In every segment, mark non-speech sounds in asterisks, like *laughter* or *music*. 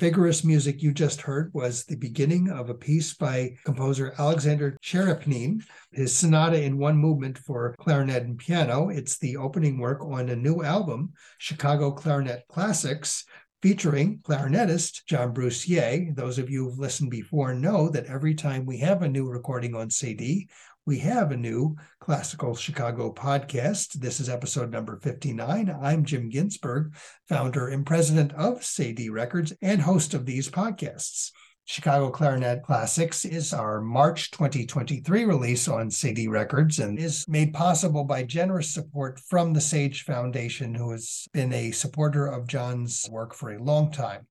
vigorous music you just heard was the beginning of a piece by composer Alexander Cherepnin, his sonata in one movement for clarinet and piano. It's the opening work on a new album, Chicago Clarinet Classics, featuring clarinetist John Bruce Yeh. Those of you who've listened before know that every time we have a new recording on CD, we have a new classical Chicago podcast. This is episode number 59. I'm Jim Ginsburg, founder and president of Cedille Records and host of these podcasts. Chicago Clarinet Classics is our March 2023 release on Cedille Records and is made possible by generous support from the Sage Foundation, who has been a supporter of John's work for a long time.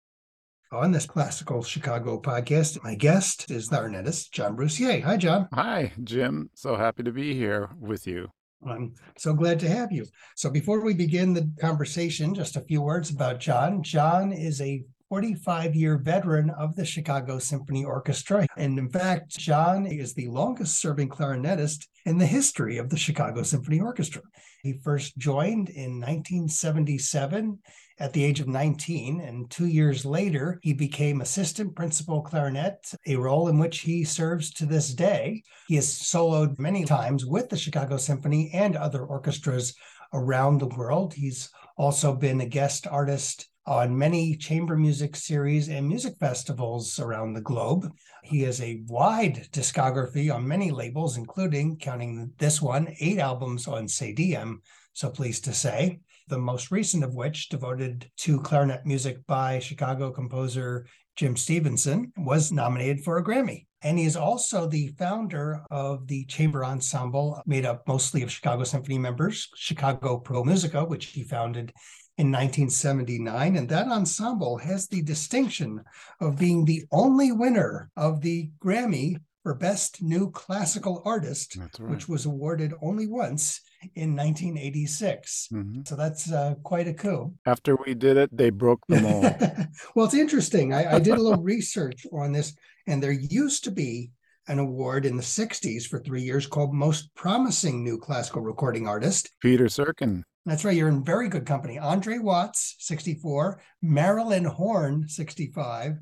On this classical Chicago podcast, my guest is the clarinetist John Bruce Yeh. Hi, John. Hi, Jim. So happy to be here with you. I'm so glad to have you. So, before we begin the conversation, just a few words about John. John is a 45 year veteran of the Chicago Symphony Orchestra. And in fact, John is the longest serving clarinetist in the history of the Chicago Symphony Orchestra. He first joined in 1977 at the age of 19, and two years later, he became assistant principal clarinet, a role in which he serves to this day. He has soloed many times with the Chicago Symphony and other orchestras around the world. He's also been a guest artist on many chamber music series and music festivals around the globe. He has a wide discography on many labels, including, counting this one, eight albums on CDM, so pleased to say. The most recent of which, devoted to clarinet music by Chicago composer Jim Stephenson, was nominated for a Grammy. And he is also the founder of the chamber ensemble made up mostly of Chicago Symphony members, Chicago Pro Musica, which he founded in 1979. And that ensemble has the distinction of being the only winner of the Grammy for Best New Classical Artist, right. which was awarded only once in 1986. Mm-hmm. So that's uh, quite a coup. After we did it, they broke the mold. *laughs* well, it's interesting. I, I did a little research on this, and there used to be an award in the 60s for three years called Most Promising New Classical Recording Artist. Peter Serkin. That's right. You're in very good company. Andre Watts, 64, Marilyn Horne, 65,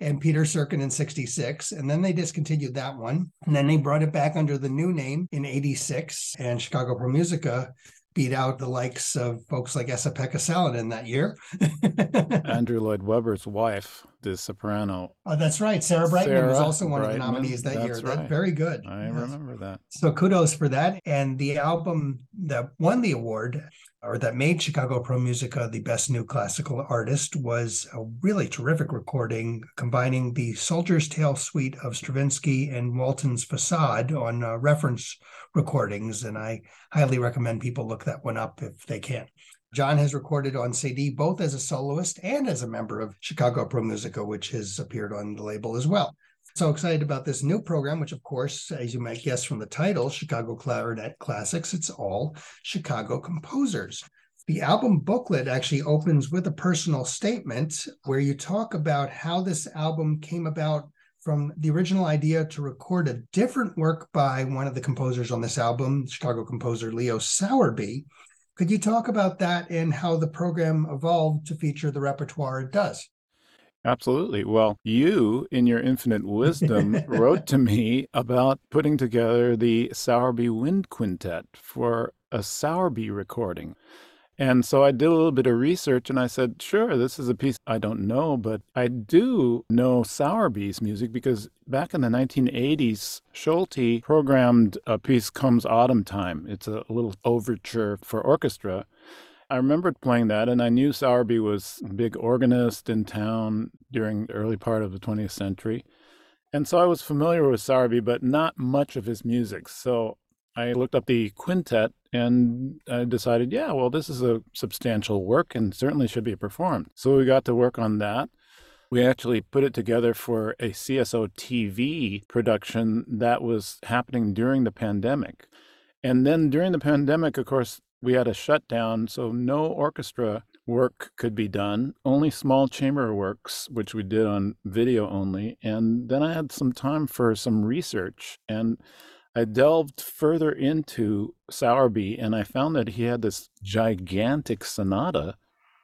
and Peter Serkin in 66. And then they discontinued that one. And then they brought it back under the new name in 86. And Chicago Pro Musica beat out the likes of folks like Esa-Pekka Salonen that year. *laughs* Andrew Lloyd Webber's wife, the soprano. Oh, that's right. Sarah Brightman Sarah was also one Brightman, of the nominees that year. Right. That's very good. I yes. remember that. So kudos for that. And the album that won the award or that made Chicago Pro Musica the best new classical artist was a really terrific recording combining the Soldier's Tale suite of Stravinsky and Walton's Facade on uh, reference recordings. And I highly recommend people look that one up if they can. John has recorded on Cedille both as a soloist and as a member of Chicago Pro Musica, which has appeared on the label as well. So excited about this new program, which, of course, as you might guess from the title, Chicago Clarinet Classics, it's all Chicago composers. The album booklet actually opens with a personal statement where you talk about how this album came about from the original idea to record a different work by one of the composers on this album, Chicago composer Leo Sowerby. Could you talk about that and how the program evolved to feature the repertoire it does? Absolutely. Well, you, in your infinite wisdom, *laughs* wrote to me about putting together the Sowerby Wind Quintet for a Sowerby recording. And so I did a little bit of research and I said, sure, this is a piece I don't know, but I do know Sowerby's music because back in the 1980s, Solti programmed a piece Comes Autumn Time. It's a little overture for orchestra I remembered playing that, and I knew Sowerby was a big organist in town during the early part of the 20th century. And so I was familiar with Sowerby, but not much of his music. So I looked up the quintet and I decided, yeah, well, this is a substantial work and certainly should be performed. So we got to work on that. We actually put it together for a CSO TV production that was happening during the pandemic. And then during the pandemic, of course, we had a shutdown, so no orchestra work could be done, only small chamber works, which we did on video only. And then I had some time for some research and I delved further into Sowerby and I found that he had this gigantic sonata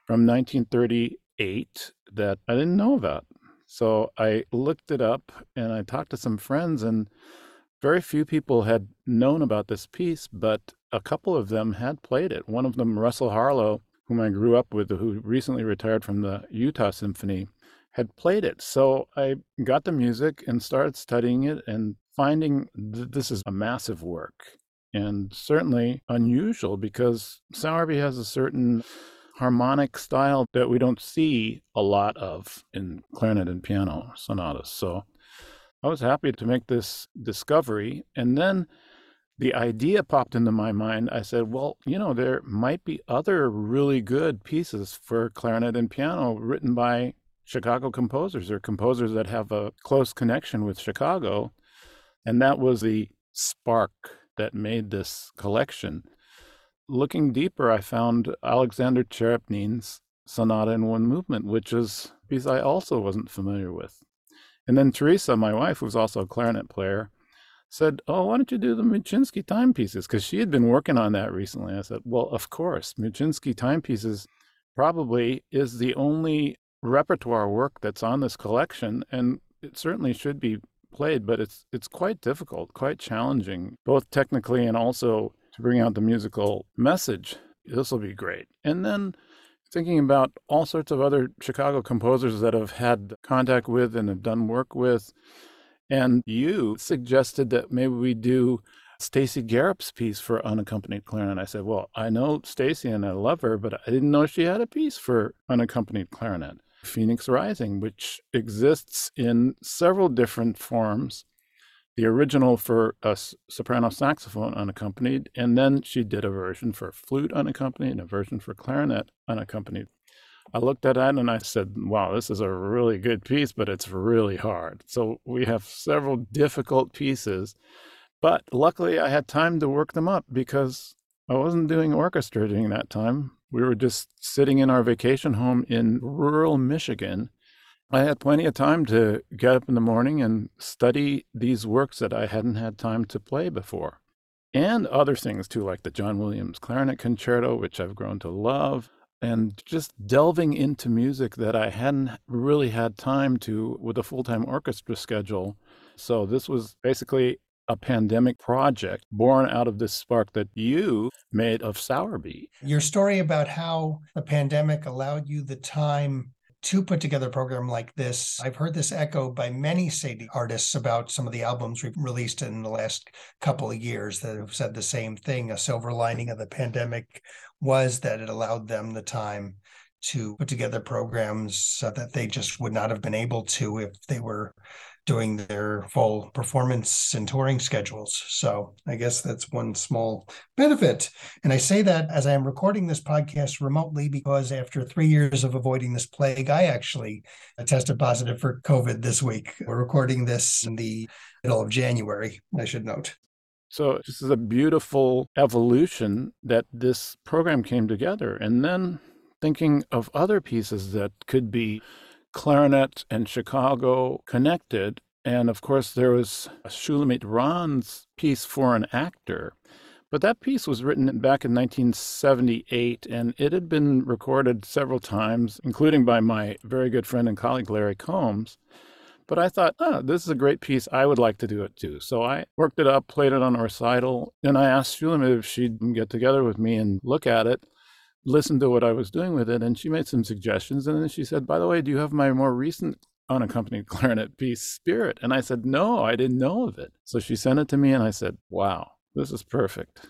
from 1938 that I didn't know about. So I looked it up and I talked to some friends, and very few people had known about this piece, but a couple of them had played it. One of them, Russell Harlow, whom I grew up with, who recently retired from the Utah Symphony, had played it. So I got the music and started studying it and finding that this is a massive work and certainly unusual because Sowerby has a certain harmonic style that we don't see a lot of in clarinet and piano sonatas. So I was happy to make this discovery. And then the idea popped into my mind. I said, well, you know, there might be other really good pieces for clarinet and piano written by Chicago composers or composers that have a close connection with Chicago. And that was the spark that made this collection. Looking deeper, I found Alexander Cherepnin's Sonata in One Movement, which is a piece I also wasn't familiar with. And then Teresa, my wife, who's also a clarinet player, said, Oh, why don't you do the Muczynski timepieces? Because she had been working on that recently. I said, Well, of course. Muczynski timepieces probably is the only repertoire work that's on this collection, and it certainly should be played, but it's it's quite difficult, quite challenging, both technically and also to bring out the musical message. This will be great. And then thinking about all sorts of other Chicago composers that I've had contact with and have done work with. And you suggested that maybe we do Stacy Garrop's piece for unaccompanied clarinet. I said, Well, I know Stacy and I love her, but I didn't know she had a piece for unaccompanied clarinet. Phoenix Rising, which exists in several different forms. The original for a soprano saxophone unaccompanied, and then she did a version for flute unaccompanied and a version for clarinet unaccompanied. I looked at that and I said, wow, this is a really good piece, but it's really hard. So we have several difficult pieces, but luckily I had time to work them up because I wasn't doing orchestra during that time. We were just sitting in our vacation home in rural Michigan. I had plenty of time to get up in the morning and study these works that I hadn't had time to play before. And other things too, like the John Williams Clarinet Concerto, which I've grown to love, and just delving into music that I hadn't really had time to with a full time orchestra schedule. So this was basically a pandemic project born out of this spark that you made of Sowerby. Your story about how the pandemic allowed you the time to put together a program like this. I've heard this echoed by many Cedille artists about some of the albums we've released in the last couple of years that have said the same thing. A silver lining of the pandemic was that it allowed them the time to put together programs that they just would not have been able to if they were doing their full performance and touring schedules. So I guess that's one small benefit. And I say that as I am recording this podcast remotely because after three years of avoiding this plague, I actually tested positive for COVID this week. We're recording this in the middle of January, I should note. So this is a beautiful evolution that this program came together. And then thinking of other pieces that could be clarinet and Chicago connected. And of course, there was Shulamit Ran's piece for an actor. But that piece was written back in 1978, and it had been recorded several times, including by my very good friend and colleague Larry Combs. But I thought, oh, this is a great piece. I would like to do it too. So I worked it up, played it on a recital, and I asked Shulamit if she'd get together with me and look at it listened to what I was doing with it, and she made some suggestions. And then she said, "By the way, do you have my more recent unaccompanied *laughs* clarinet piece, Spirit?" And I said, "No, I didn't know of it." So she sent it to me, and I said, "Wow, this is perfect."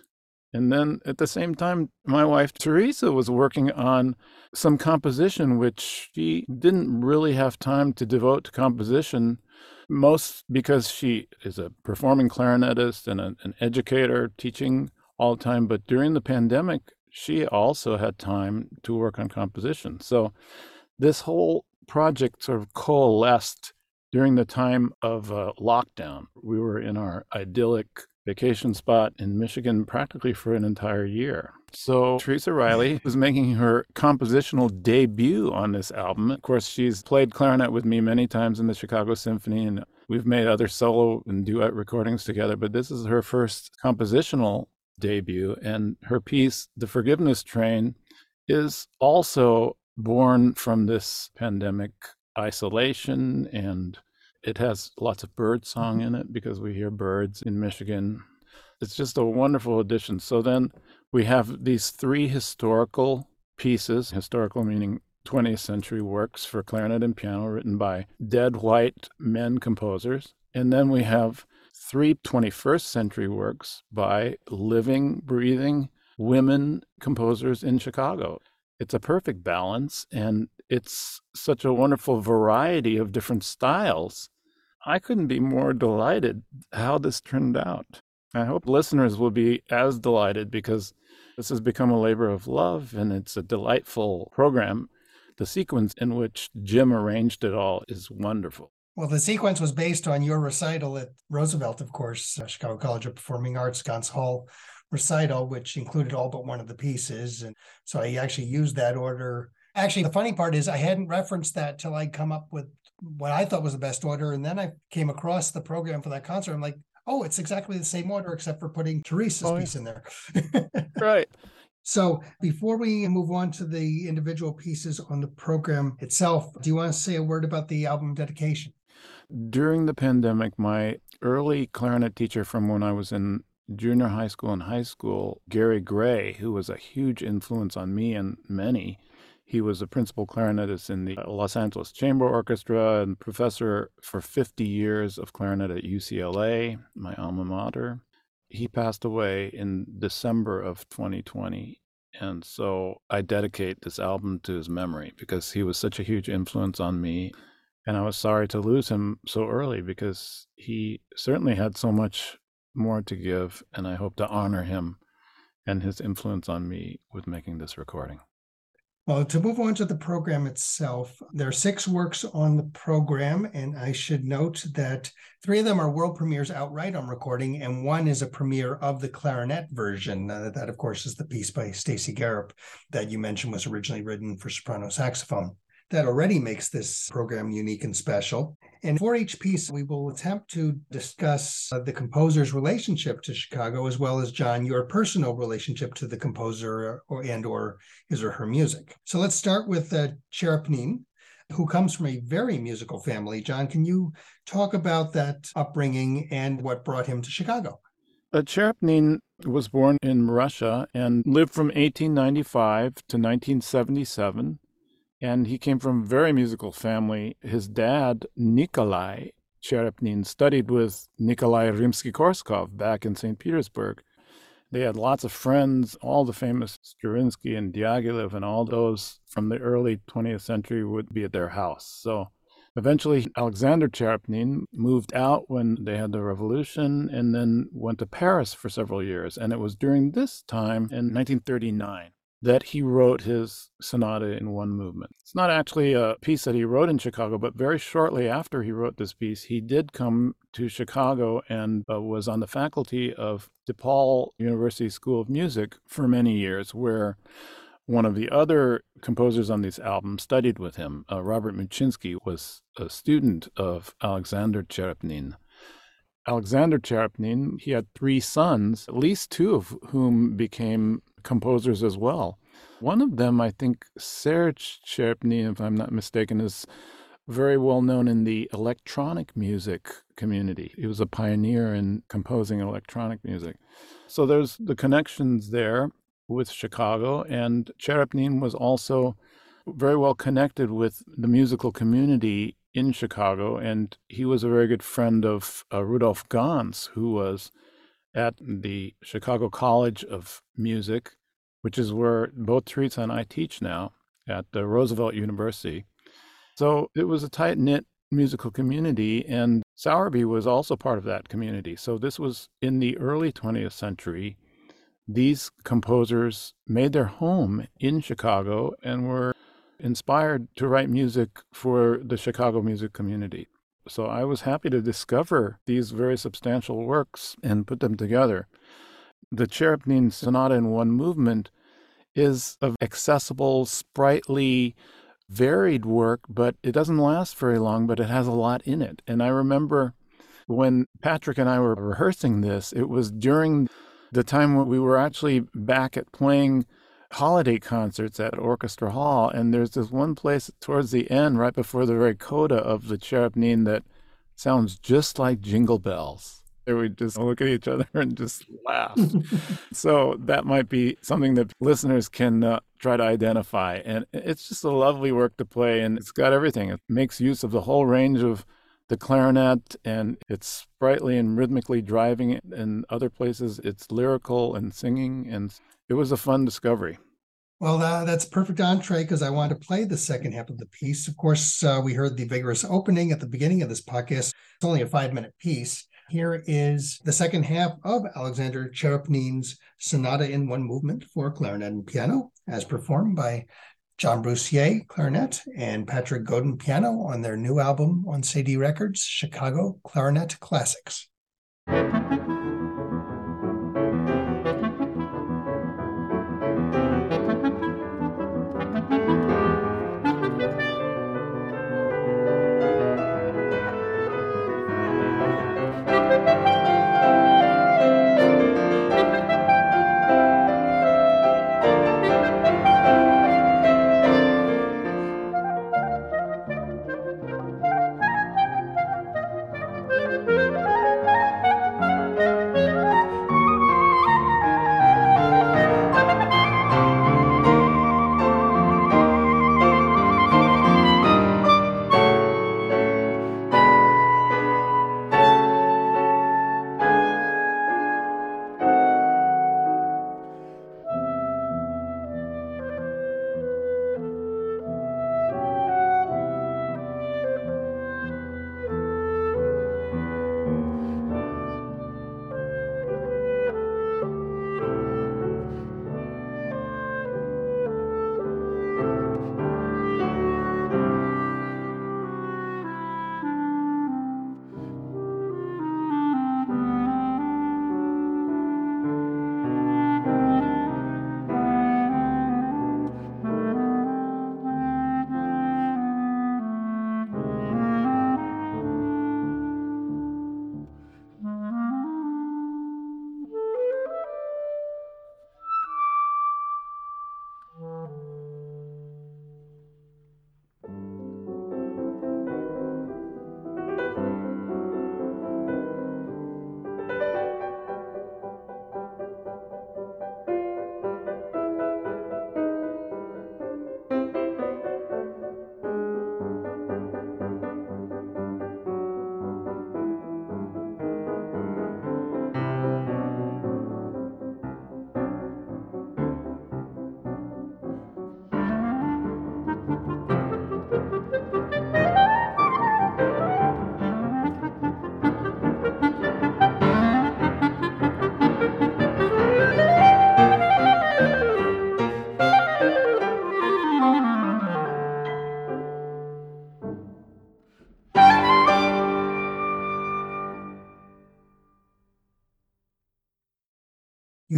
And then at the same time, my wife Teresa was working on some composition, which she didn't really have time to devote to composition, most because she is a performing clarinetist and a, an educator teaching all the time. But during the pandemic, she also had time to work on composition. So this whole project sort of coalesced during the time of uh, lockdown. We were in our idyllic vacation spot in Michigan practically for an entire year. So Teresa Reilly *laughs* was making her compositional debut on this album. Of course, she's played clarinet with me many times in the Chicago Symphony and we've made other solo and duet recordings together, but this is her first compositional debut. And her piece, The Forgiveness Train, is also born from this pandemic isolation and it has lots of bird song mm-hmm. in it because we hear birds in Michigan. It's just a wonderful addition. So then we have these three historical pieces, historical meaning 20th century works for clarinet and piano written by dead white men composers. And then we have three 21st century works by living, breathing women composers in Chicago. It's a perfect balance and it's such a wonderful variety of different styles. I couldn't be more delighted how this turned out. I hope listeners will be as delighted because this has become a labor of love and it's a delightful program. The sequence in which Jim arranged it all is wonderful. Well, the sequence was based on your recital at Roosevelt, of course, uh, Chicago College of Performing Arts, Ganz Hall recital, which included all but one of the pieces. And so I actually used that order. Actually, the funny part is I hadn't referenced that till I'd come up with what I thought was the best order. And then I came across the program for that concert. I'm like, oh, it's exactly the same order except for putting Teresa's oh, piece in there. *laughs* right. So before we move on to the individual pieces on the program itself, do you want to say a word about the album dedication? During the pandemic, my early clarinet teacher from when I was in junior high school and high school, Gary Gray, who was a huge influence on me and many, he was a principal clarinetist in the Los Angeles Chamber Orchestra and professor for 50 years of clarinet at UCLA, my alma mater. He passed away in December of 2020. And so I dedicate this album to his memory because he was such a huge influence on me. And I was sorry to lose him so early because he certainly had so much more to give. And I hope to honor him and his influence on me with making this recording. Well, to move on to the program itself, there are six works on the program, and I should note that three of them are world premieres outright on recording, and one is a premiere of the clarinet version. Uh, that, of course, is the piece by Stacy Garrop that you mentioned was originally written for soprano saxophone that already makes this program unique and special. And for each piece, we will attempt to discuss uh, the composer's relationship to Chicago, as well as John, your personal relationship to the composer or and or his or her music. So let's start with uh, Cherepnin, who comes from a very musical family. John, can you talk about that upbringing and what brought him to Chicago? Uh, Cherepnin was born in Russia and lived from 1895 to 1977 and he came from a very musical family. His dad, Nikolai Cherepnin, studied with Nikolai Rimsky-Korsakov back in St. Petersburg. They had lots of friends. All the famous Stravinsky and Diaghilev and all those from the early 20th century would be at their house. So eventually, Alexander Cherepnin moved out when they had the revolution and then went to Paris for several years. And it was during this time in 1939 that he wrote his sonata in one movement. It's not actually a piece that he wrote in Chicago, but very shortly after he wrote this piece, he did come to Chicago and uh, was on the faculty of DePaul University School of Music for many years, where one of the other composers on this album studied with him. Uh, Robert Muczynski was a student of Alexander Cherepnin. Alexander Cherepnin, he had three sons, at least two of whom became composers as well. One of them, I think, Serge Cherepnin, if I'm not mistaken, is very well known in the electronic music community. He was a pioneer in composing electronic music. So there's the connections there with Chicago, and Cherepnin was also very well connected with the musical community in Chicago, and he was a very good friend of uh, Rudolph Ganz, who was at the Chicago College of Music, which is where both Teresa and I teach now at the Roosevelt University. So it was a tight knit musical community, and Sowerby was also part of that community. So this was in the early 20th century. These composers made their home in Chicago and were inspired to write music for the Chicago music community. So I was happy to discover these very substantial works and put them together. The Cherepnin Sonata in One Movement is of accessible, sprightly, varied work, but it doesn't last very long, but it has a lot in it. And I remember when Patrick and I were rehearsing this, it was during the time when we were actually back at playing holiday concerts at Orchestra Hall, and there's this one place towards the end, right before the very coda of the Cherepnin, that sounds just like Jingle Bells. And we just look at each other *laughs* and just laugh. *laughs* so that might be something that listeners can uh, try to identify. And it's just a lovely work to play, and it's got everything. It makes use of the whole range of the clarinet, and it's sprightly and rhythmically driving. In other places, it's lyrical and singing, and it was a fun discovery. Well, uh, that's perfect entree because I want to play the second half of the piece. Of course, uh, we heard the vigorous opening at the beginning of this podcast. It's only a five minute piece. Here is the second half of Alexander Cherepnin's Sonata in One Movement for clarinet and piano, as performed by John Bruce Yeh, clarinet, and Patrick Godon, piano, on their new album on Cedille Records, Chicago Clarinet Classics.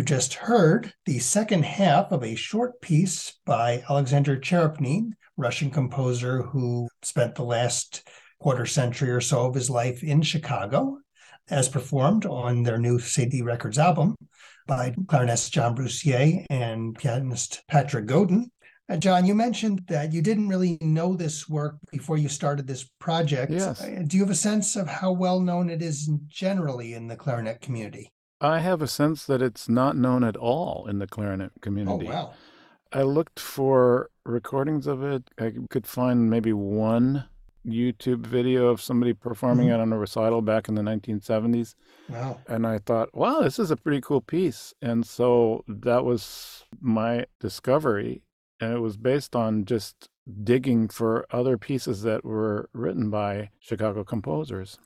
Just heard the second half of a short piece by Alexander Cherepnin, Russian composer who spent the last quarter century or so of his life in Chicago, as performed on their new Cedille Records album by clarinetist John Bruce Yeh and pianist Patrick Godon. Uh, John, you mentioned that you didn't really know this work before you started this project. Yes. Uh, do you have a sense of how well known it is generally in the clarinet community? I have a sense that it's not known at all in the clarinet community. Oh, community. wow. I looked for recordings of it. I could find maybe one YouTube video of somebody performing Mhm. it on a recital back in the 1970s. Wow. And I thought, wow, this is a pretty cool piece. And so that was my discovery. And it was based on just digging for other pieces that were written by Chicago composers.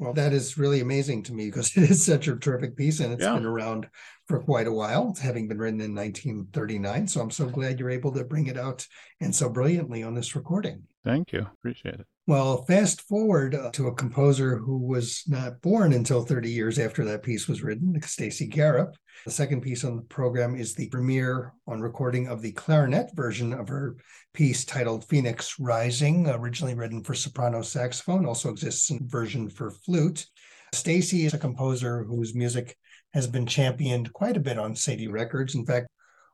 Well, that is really amazing to me because *laughs* it is such a terrific piece and it's Yeah. been around for quite a while, having been written in 1939. So I'm so glad you're able to bring it out and so brilliantly on this recording. Thank you. Appreciate it. Well, fast forward uh, to a composer who was not born until 30 years after that piece was written, Stacy Garrop. The second piece on the program is the premiere on recording of the clarinet version of her piece titled Phoenix Rising, originally written for soprano saxophone, also exists in version for flute. Stacy is a composer whose music has been championed quite a bit on Cedille Records. In fact,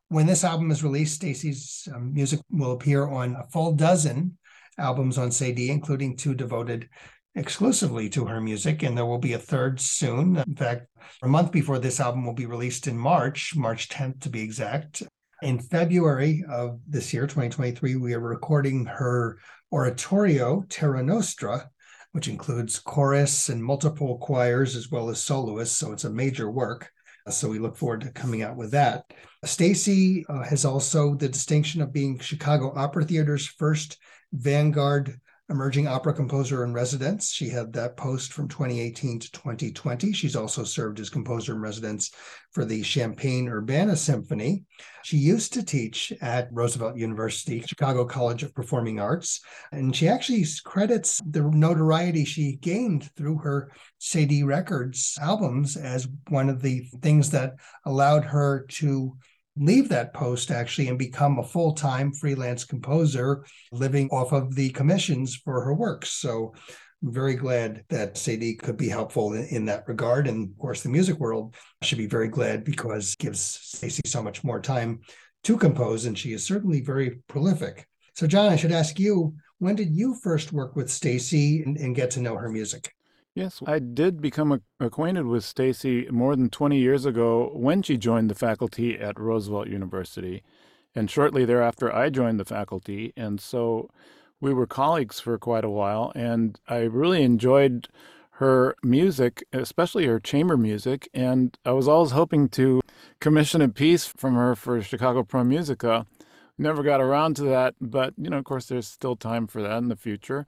When this album is released, Stacy's um, music will appear on a full dozen albums on Cedille, including two devoted exclusively to her music, and there will be a third soon. In fact, a month before this album will be released in March, March 10th to be exact. In February of this year, 2023, we are recording her oratorio, Terra Nostra, which includes chorus and multiple choirs as well as soloists. So it's a major work. So we look forward to coming out with that. Stacy uh, has also the distinction of being Chicago Opera Theater's first Vanguard emerging opera composer in residence. She had that post from 2018 to 2020. She's also served as composer in residence for the Champaign Urbana Symphony. She used to teach at Roosevelt University, Chicago College of Performing Arts, and she actually credits the notoriety she gained through her Cedille Records albums as one of the things that allowed her to leave that post actually and become a full time freelance composer, living off of the commissions for her works. So I'm very glad that Cedille could be helpful in, in, that regard. And of course, the music world should be very glad because gives Stacy so much more time to compose, and she is certainly very prolific. So, John, I should ask you, when did you first work with Stacy and, and get to know her music? Yes, I did become acquainted with Stacy more than 20 years ago when she joined the faculty at Roosevelt University. And shortly thereafter, I joined the faculty. And so we were colleagues for quite a while. And I really enjoyed her music, especially her chamber music. And I was always hoping to commission a piece from her for Chicago Pro Musica. Never got around to that. But, you know, of course, there's still time for that in the future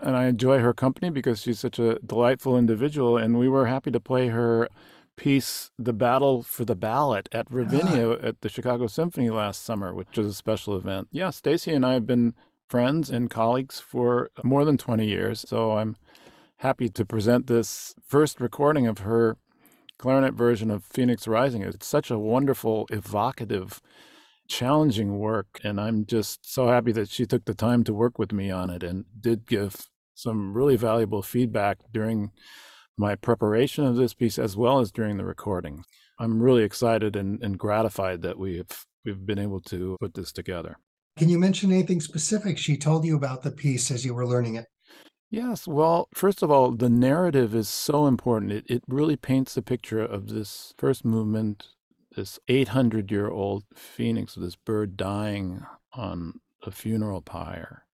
and I enjoy her company because she's such a delightful individual. And we were happy to play her piece, The Battle for the Ballot, at Ravinia ah. at the Chicago Symphony last summer, which was a special event. Yeah, Stacy and I have been friends and colleagues for more than 20 years. So I'm happy to present this first recording of her clarinet version of Phoenix Rising. It's such a wonderful, evocative, challenging work. And I'm just so happy that she took the time to work with me on it and did give some really valuable feedback during my preparation of this piece as well as during the recording. I'm really excited and, and gratified that we've we've been able to put this together. Can you mention anything specific she told you about the piece as you were learning it? Yes. Well, first of all, the narrative is so important. It, it really paints the picture of this first movement this 800 year old phoenix, this bird dying on a funeral pyre.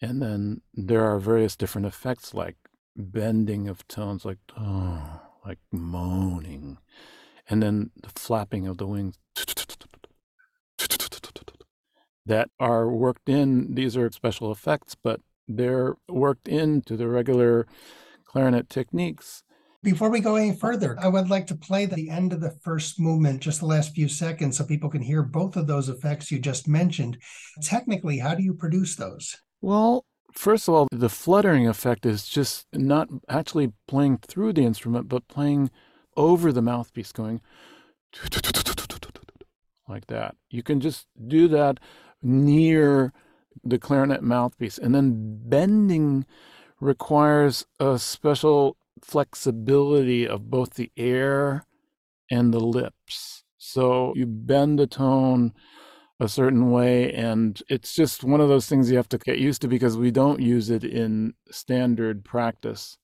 And then there are various different effects like bending of tones, like oh, like moaning, and then the flapping of the wings that are worked in. These are special effects, but they're worked into the regular clarinet techniques. Before we go any further, I would like to play the end of the first movement, just the last few seconds, so people can hear both of those effects you just mentioned. Technically, how do you produce those? Well, first of all, the fluttering effect is just not actually playing through the instrument, but playing over the mouthpiece, going like that. You can just do that near the clarinet mouthpiece. And then bending requires a special flexibility of both the air and the lips. So you bend the tone a certain way, and it's just one of those things you have to get used to because we don't use it in standard practice.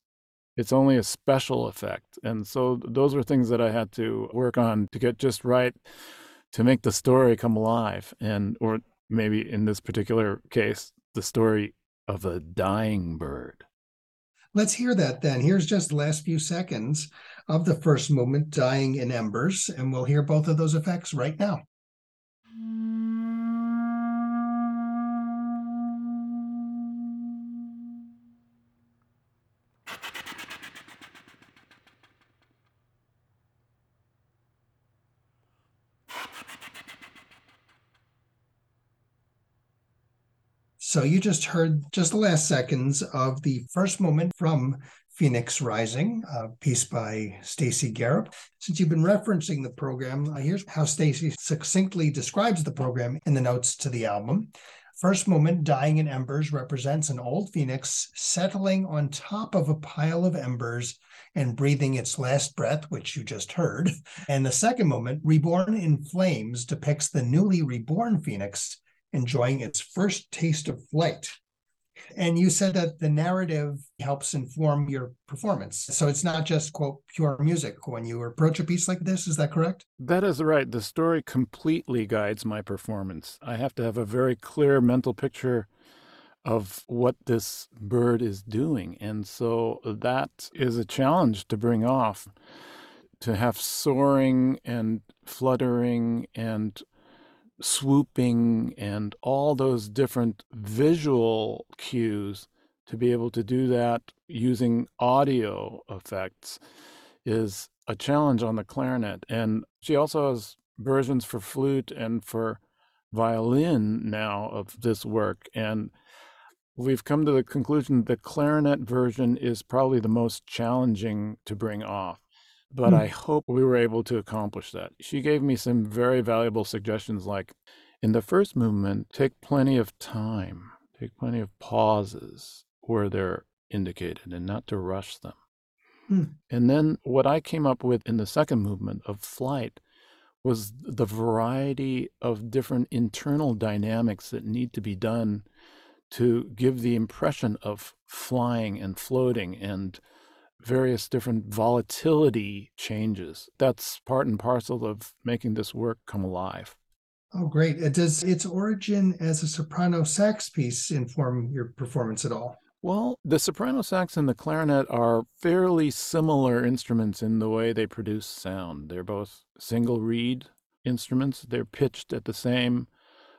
It's only a special effect. And so those were things that I had to work on to get just right to make the story come alive and or maybe in this particular case the story of a dying bird Let's hear that then. Here's just the last few seconds of the first movement, Dying in Embers, and we'll hear both of those effects right now. So you just heard just the last seconds of the first moment from Phoenix Rising, a piece by Stacy Garrop. Since you've been referencing the program, uh, here's how Stacy succinctly describes the program in the notes to the album. First moment, Dying in Embers, represents an old phoenix settling on top of a pile of embers and breathing its last breath, which you just heard. And the second moment, Reborn in Flames, depicts the newly reborn phoenix enjoying its first taste of flight. And you said that the narrative helps inform your performance. So it's not just, quote, pure music when you approach a piece like this. Is that correct? That is right. The story completely guides my performance. I have to have a very clear mental picture of what this bird is doing. And so that is a challenge to bring off. To have soaring and fluttering and swooping and all those different visual cues to be able to do that using audio effects is a challenge on the clarinet. And she also has versions for flute and for violin now of this work. And we've come to the conclusion the clarinet version is probably the most challenging to bring off but mm. I hope we were able to accomplish that. She gave me some very valuable suggestions like in the first movement, take plenty of time, take plenty of pauses where they're indicated and not to rush them. Mm. And then what I came up with in the second movement of flight was the variety of different internal dynamics that need to be done to give the impression of flying and floating and various different volatility changes. That's part and parcel of making this work come alive. Oh, great. Uh, does its origin as a soprano sax piece inform your performance at all? Well, the soprano sax and the clarinet are fairly similar instruments in the way they produce sound. They're both single reed instruments, they're pitched at the same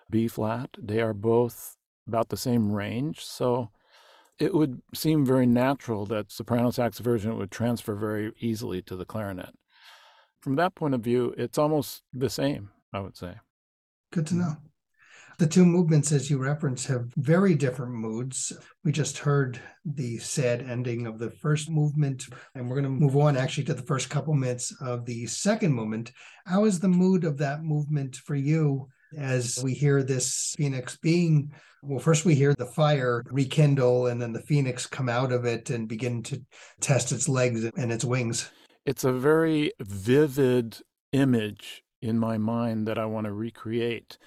B flat, they are both about the same range. So it would seem very natural that soprano sax version would transfer very easily to the clarinet. From that point of view, it's almost the same, I would say. Good to know. The two movements, as you reference, have very different moods. We just heard the sad ending of the first movement, and we're going to move on actually to the first couple minutes of the second movement. How is the mood of that movement for you as we hear this phoenix being well first we hear the fire rekindle and then the phoenix come out of it and begin to test its legs and its wings it's a very vivid image in my mind that i want to recreate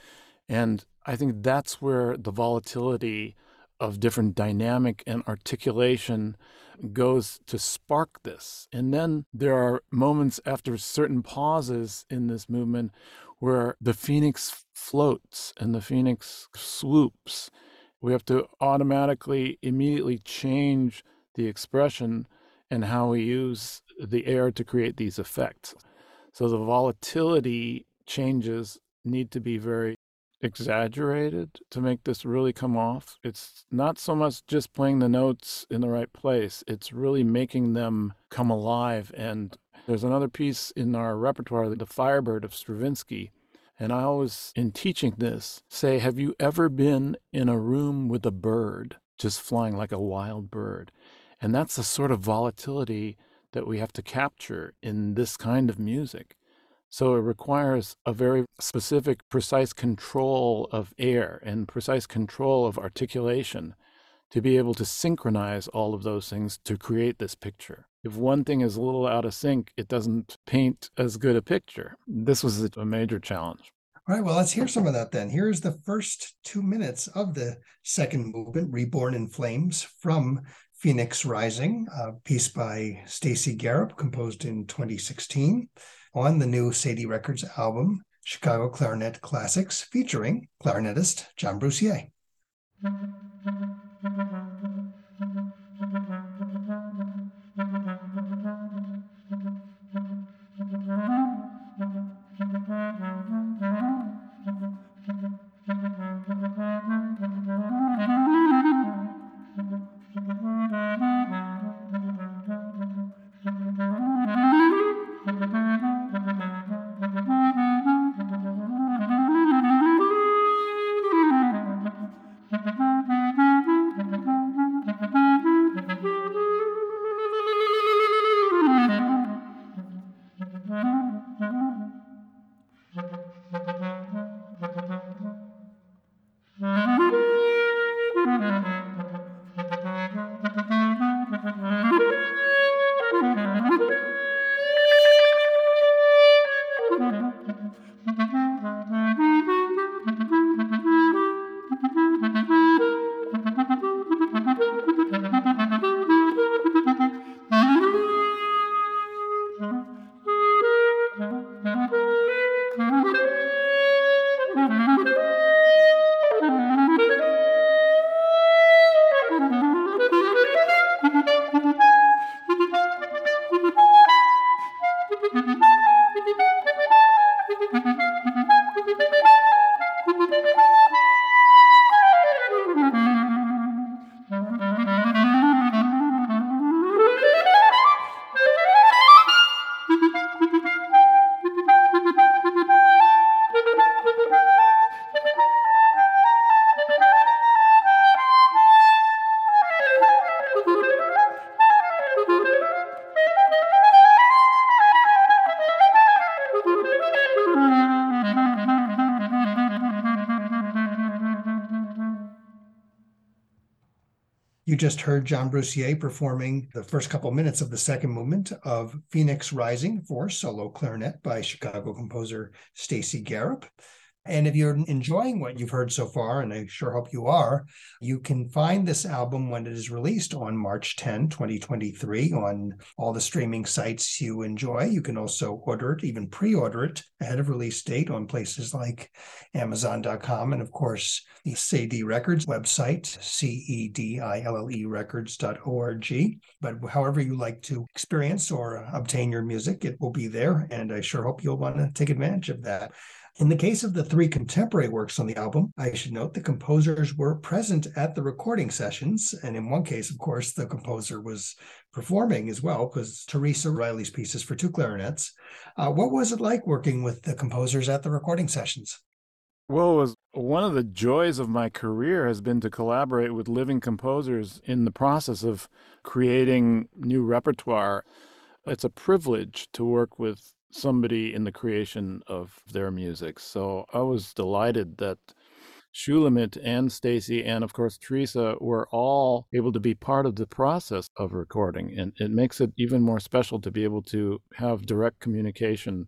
and i think that's where the volatility of different dynamic and articulation goes to spark this. And then there are moments after certain pauses in this movement where the phoenix floats and the phoenix swoops. We have to automatically, immediately change the expression and how we use the air to create these effects. So the volatility changes need to be very exaggerated to make this really come off. It's not so much just playing the notes in the right place, it's really making them come alive and there's another piece in our repertoire, The Firebird of Stravinsky. And I always, in teaching this, say, Have you ever been in a room with a bird just flying like a wild bird? And that's the sort of volatility that we have to capture in this kind of music. So it requires a very specific, precise control of air and precise control of articulation to be able to synchronize all of those things to create this picture. If one thing is a little out of sync, it doesn't paint as good a picture. This was a major challenge. All right, well, let's hear some of that then. Here's the first two minutes of the second movement, Reborn in Flames, from Phoenix Rising, a piece by Stacy Garrop, composed in 2016 on the new Cedille Records album, Chicago Clarinet Classics, featuring clarinetist John Bruce Yeh. Just heard John Bruce Yeh performing the first couple minutes of the second movement of Phoenix Rising for solo clarinet by Chicago composer Stacy Garrop. And if you're enjoying what you've heard so far, and I sure hope you are, you can find this album when it is released on March 10, 2023, on all the streaming sites you enjoy. You can also order it, even pre order it ahead of release date on places like Amazon.com and, of course, the Cedille Records website, C E D I L L E records.org. But however you like to experience or obtain your music, it will be there. And I sure hope you'll want to take advantage of that. In the case of the three contemporary works on the album, I should note the composers were present at the recording sessions. And in one case, of course, the composer was performing as well, because Teresa Reilly's pieces for two clarinets. Uh, what was it like working with the composers at the recording sessions? Well, was one of the joys of my career has been to collaborate with living composers in the process of creating new repertoire. It's a privilege to work with somebody in the creation of their music. So I was delighted that Shulamit and Stacy and of course Teresa were all able to be part of the process of recording. And it makes it even more special to be able to have direct communication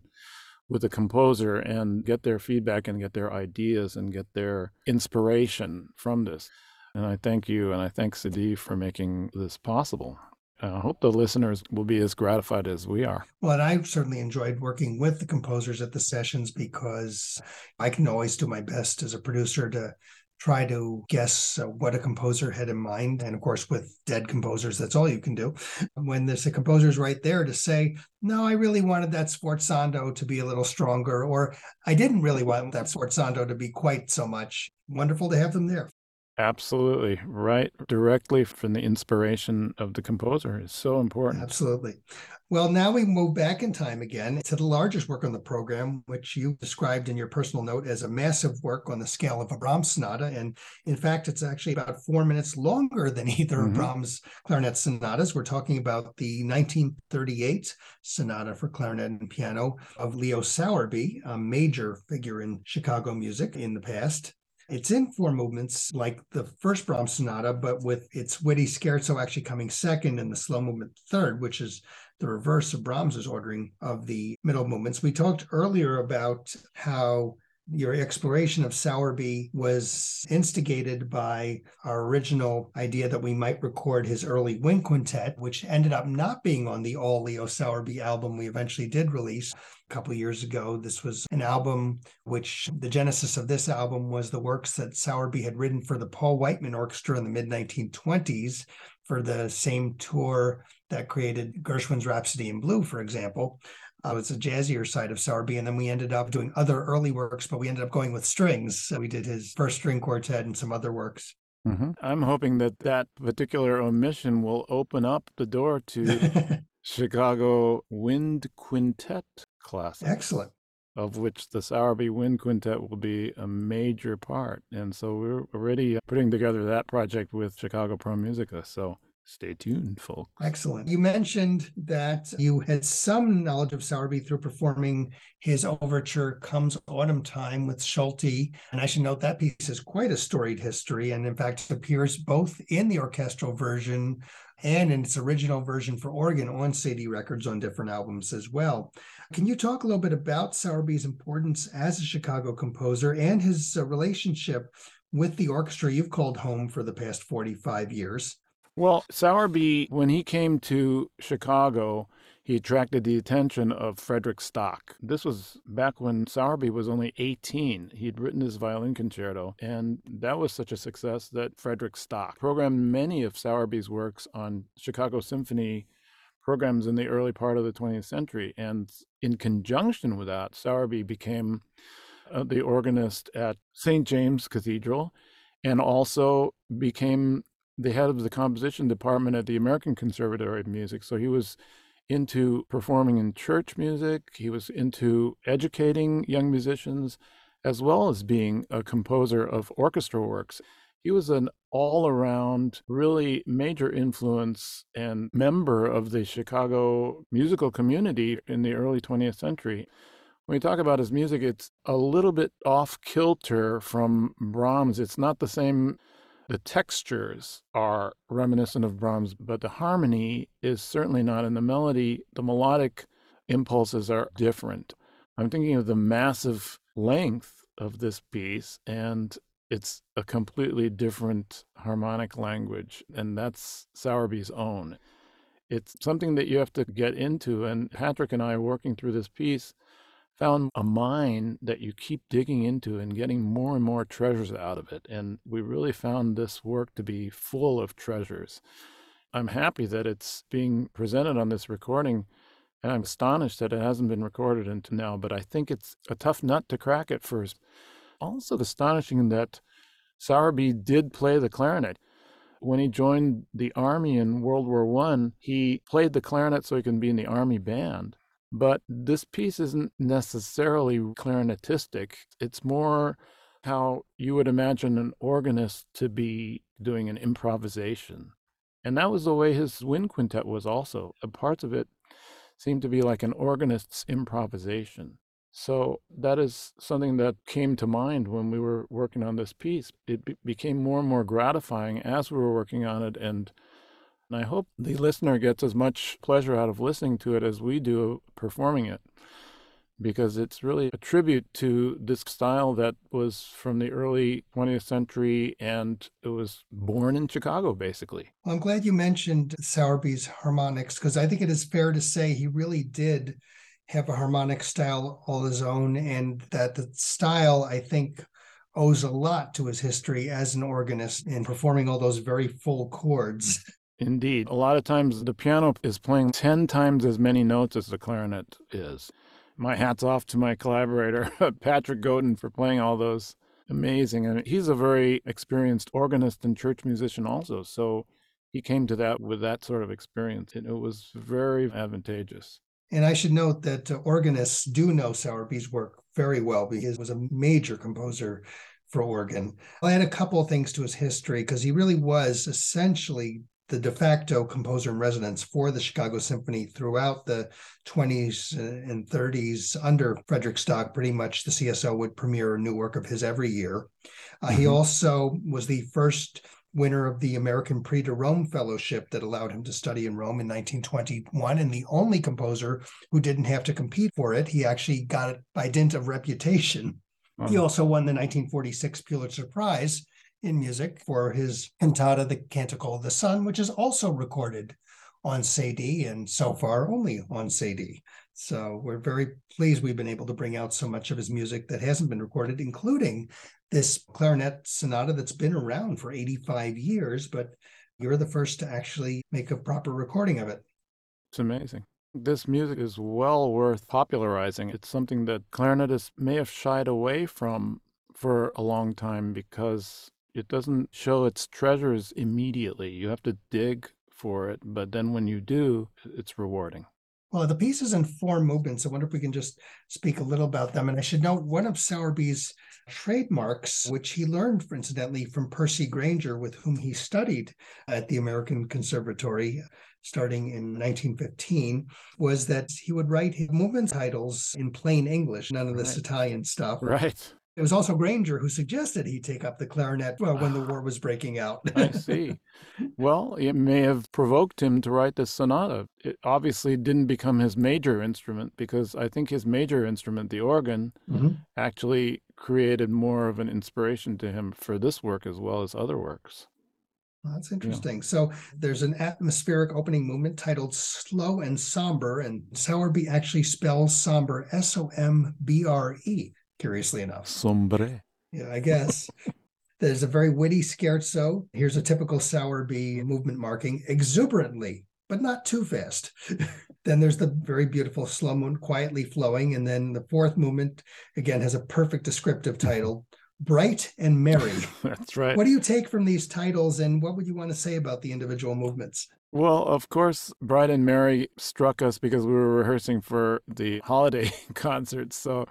with the composer and get their feedback and get their ideas and get their inspiration from this. And I thank you and I thank Cedille for making this possible. I hope the listeners will be as gratified as we are. Well, and I certainly enjoyed working with the composers at the sessions because I can always do my best as a producer to try to guess uh, what a composer had in mind. And of course, with dead composers, that's all you can do. When there's a composer's right there to say, no, I really wanted that sforzando to be a little stronger, or I didn't really want that sforzando to be quite so much. Wonderful to have them there. Absolutely. Right. Directly from the inspiration of the composer is so important. Absolutely. Well, now we move back in time again to the largest work on the program, which you described in your personal note as a massive work on the scale of a Brahms sonata. And in fact, it's actually about four minutes longer than *laughs* either mm-hmm. of Brahms' clarinet sonatas. We're talking about the 1938 sonata for clarinet and piano of Leo Sowerby, a major figure in Chicago music in the past. It's in four movements like the first Brahms sonata, but with its witty scherzo actually coming second and the slow movement third, which is the reverse of Brahms's ordering of the middle movements. We talked earlier about how your exploration of Sowerby was instigated by our original idea that we might record his early wind quintet, which ended up not being on the all Leo Sowerby album we eventually did release a couple years ago. This was an album which the genesis of this album was the works that Sowerby had written for the Paul Whiteman Orchestra in the mid 1920s for the same tour that created Gershwin's Rhapsody in Blue, for example. Uh, it's a jazzier side of Sowerby. And then we ended up doing other early works, but we ended up going with strings. So we did his first string quartet and some other works. Mm-hmm. I'm hoping that that particular omission will open up the door to *laughs* Chicago Wind Quintet class. Excellent. Of which the Sowerby Wind Quintet will be a major part. And so we're already putting together that project with Chicago Pro Musica. So Stay tuned, folks. Excellent. You mentioned that you had some knowledge of Sowerby through performing his overture Comes Autumn Time with Solti. And I should note that piece has quite a storied history and, in fact, appears both in the orchestral version and in its original version for organ on Cedille Records on different albums as well. Can you talk a little bit about Sowerby's importance as a Chicago composer and his uh, relationship with the orchestra you've called home for the past 45 years? Well, Sowerby, when he came to Chicago, he attracted the attention of Frederick Stock. This was back when Sowerby was only 18. He'd written his violin concerto, and that was such a success that Frederick Stock programmed many of Sowerby's works on Chicago Symphony programs in the early part of the 20th century. And in conjunction with that, Sowerby became uh, the organist at St. James Cathedral and also became the head of the composition department at the American Conservatory of Music. So he was into performing in church music, he was into educating young musicians, as well as being a composer of orchestra works. He was an all around, really major influence and member of the Chicago musical community in the early 20th century. When we talk about his music, it's a little bit off kilter from Brahms. It's not the same The textures are reminiscent of Brahms, but the harmony is certainly not. And the melody, the melodic impulses are different. I'm thinking of the massive length of this piece, and it's a completely different harmonic language, and that's Sowerby's own. It's something that you have to get into, and Patrick and I, working through this piece, found a mine that you keep digging into and getting more and more treasures out of it. And we really found this work to be full of treasures. I'm happy that it's being presented on this recording and I'm astonished that it hasn't been recorded until now, but I think it's a tough nut to crack at first. Also, astonishing that Sowerby did play the clarinet. When he joined the army in World War One, he played the clarinet so he can be in the army band. But this piece isn't necessarily clarinetistic. It's more how you would imagine an organist to be doing an improvisation. And that was the way his wind quintet was also. Parts of it seemed to be like an organist's improvisation. So that is something that came to mind when we were working on this piece. It be- became more and more gratifying as we were working on it, and, and I hope the listener gets as much pleasure out of listening to it as we do performing it because it's really a tribute to this style that was from the early 20th century and it was born in Chicago, basically. Well, I'm glad you mentioned Sowerby's harmonics because I think it is fair to say he really did have a harmonic style all his own, and that the style, I think, owes a lot to his history as an organist in performing all those very full chords. Indeed. A lot of times the piano is playing 10 times as many notes as the clarinet is my hat's off to my collaborator, *laughs* Patrick Godon, for playing all those. Amazing. And he's a very experienced organist and church musician, also. So he came to that with that sort of experience, and it was very advantageous. And I should note that uh, organists do know Sowerby's work very well because he was a major composer for organ. I had a couple of things to his history because he really was essentially the de facto composer in residence for the Chicago Symphony throughout the 20s and 30s under Frederick Stock. Pretty much the CSO would premiere a new work of his every year. Uh, mm-hmm. He also was the first winner of the American Prix de Rome Fellowship that allowed him to study in Rome in 1921, and the only composer who didn't have to compete for it. He actually got it by dint of reputation. He also won the 1946 Pulitzer Prize in music for his cantata, The Canticle of the Sun, which is also recorded on Cedille and so far only on Cedille. So we're very pleased we've been able to bring out so much of his music that hasn't been recorded, including this clarinet sonata that's been around for 85 years, but you're the first to actually make a proper recording of it. It's amazing. This music is well worth popularizing. It's something that clarinetists may have shied away from for a long time because it doesn't show its treasures immediately. You have to dig for it, but then when you do, it's rewarding. Well, the piece is in four movements. I wonder if we can just speak a little about them. And I should note one of Sowerby's trademarks, which he learned, incidentally, from Percy Grainger, with whom he studied at the American Conservatory starting in 1915, was that he would write his movement titles in plain English, none of this right. Italian stuff. Right. It was also Grainger who suggested he take up the clarinet well, when the war was breaking out. *laughs* I see. Well, it may have provoked him to write the sonata. It obviously didn't become his major instrument because I think his major instrument, the organ, mm-hmm. actually created more of an inspiration to him for this work as well as other works. Well, that's interesting. Yeah. So there's an atmospheric opening movement titled Slow and Somber, and Sowerby actually spells somber S O M B R E curiously enough. Sombre. Yeah, I guess. *laughs* There's a very witty scherzo. Here's a typical Sowerby movement marking exuberantly, but not too fast. *laughs* then there's the very beautiful slow movement, quietly flowing. And then the fourth movement, again, has a perfect descriptive title Bright and Merry. *laughs* That's right. What do you take from these titles and what would you want to say about the individual movements? Well, of course, Bright and Merry struck us because we were rehearsing for the *laughs* holiday concerts. So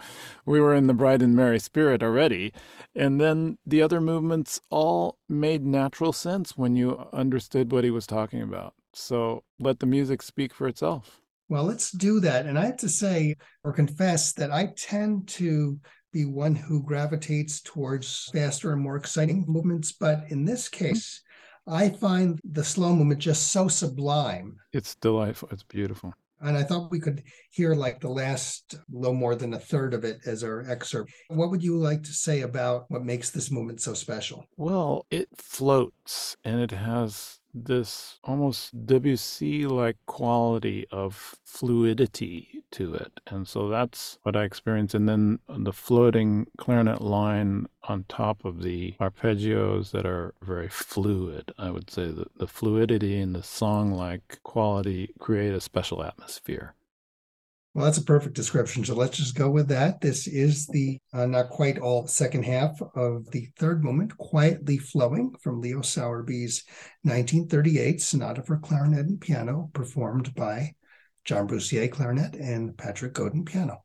we were in the bright and merry spirit already. And then the other movements all made natural sense when you understood what he was talking about. So let the music speak for itself. Well, let's do that. And I have to say or confess that I tend to be one who gravitates towards faster and more exciting movements. But in this case, I find the slow movement just so sublime. It's delightful. It's beautiful. And I thought we could hear like the last little more than a third of it as our excerpt. What would you like to say about what makes this movement so special? Well, it floats and it has this almost Debussy like quality of fluidity to it. And so that's what I experience. And then the floating clarinet line on top of the arpeggios that are very fluid. I would say that the fluidity and the song like quality create a special atmosphere. Well, that's a perfect description. So let's just go with that. This is the uh, not quite all second half of the third movement, Quietly Flowing from Leo Sowerby's 1938 Sonata for Clarinet and Piano, performed by John Bruce Yeh clarinet and Patrick Godon piano.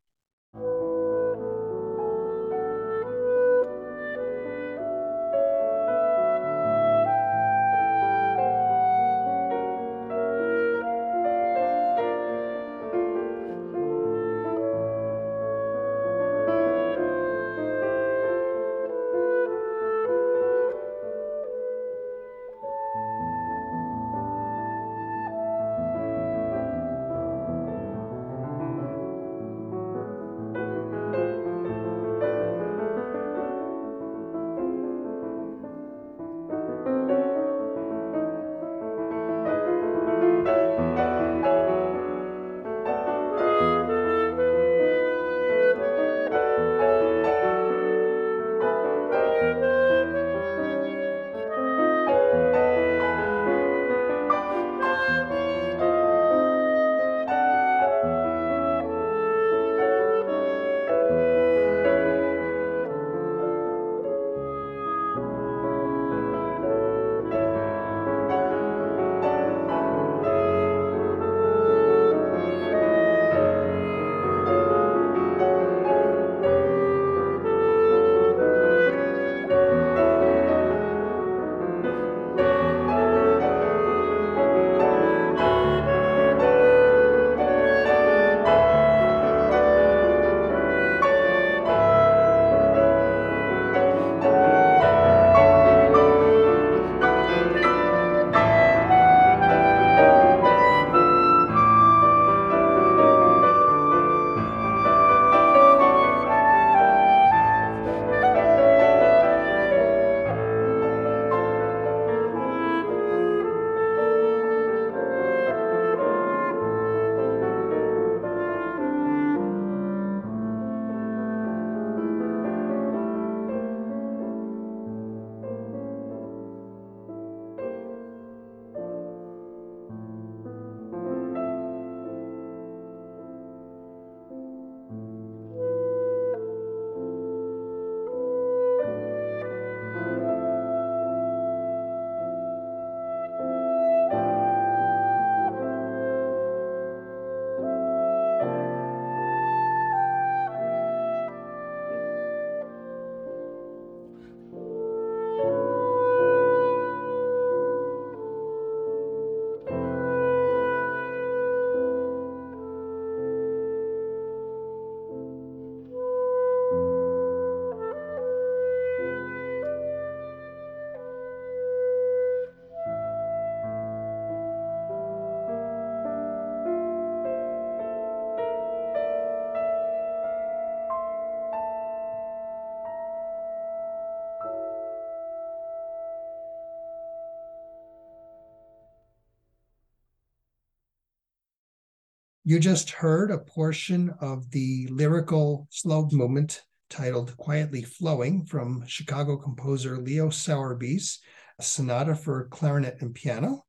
You just heard a portion of the lyrical slow movement titled Quietly Flowing from Chicago composer Leo Sowerby's Sonata for Clarinet and Piano,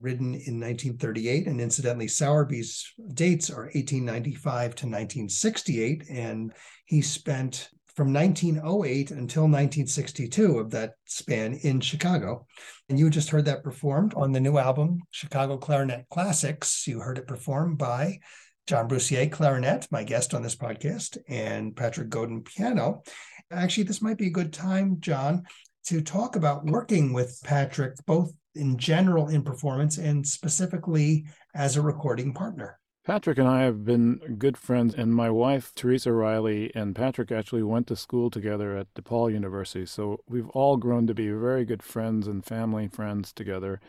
written in 1938. And incidentally, Sowerby's dates are 1895 to 1968. And he spent from 1908 until 1962 of that span in Chicago. And you just heard that performed on the new album, Chicago Clarinet Classics. You heard it performed by John Bruce Yeh, clarinet, my guest on this podcast, and Patrick Godon, piano. Actually, this might be a good time, John, to talk about working with Patrick, both in general in performance and specifically as a recording partner. Patrick and I have been good friends, and my wife, Teresa Reilly, and Patrick actually went to school together at DePaul University. So we've all grown to be very good friends and family friends together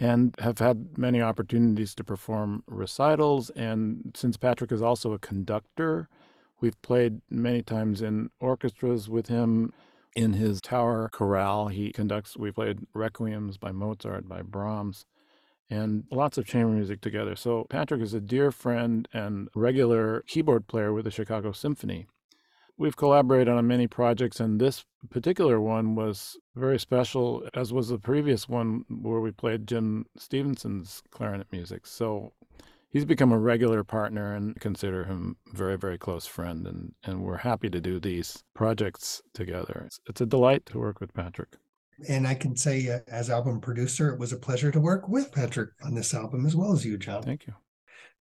and have had many opportunities to perform recitals. And since Patrick is also a conductor, we've played many times in orchestras with him. In his tower chorale, he conducts, we played requiems by Mozart, by Brahms and lots of chamber music together. So Patrick is a dear friend and regular keyboard player with the Chicago Symphony. We've collaborated on many projects, and this particular one was very special, as was the previous one where we played Jim Stephenson's clarinet music. So he's become a regular partner and consider him very, very close friend. And, and we're happy to do these projects together. It's, it's a delight to work with Patrick. And I can say, uh, as album producer, it was a pleasure to work with Patrick on this album as well as you, John. Thank you.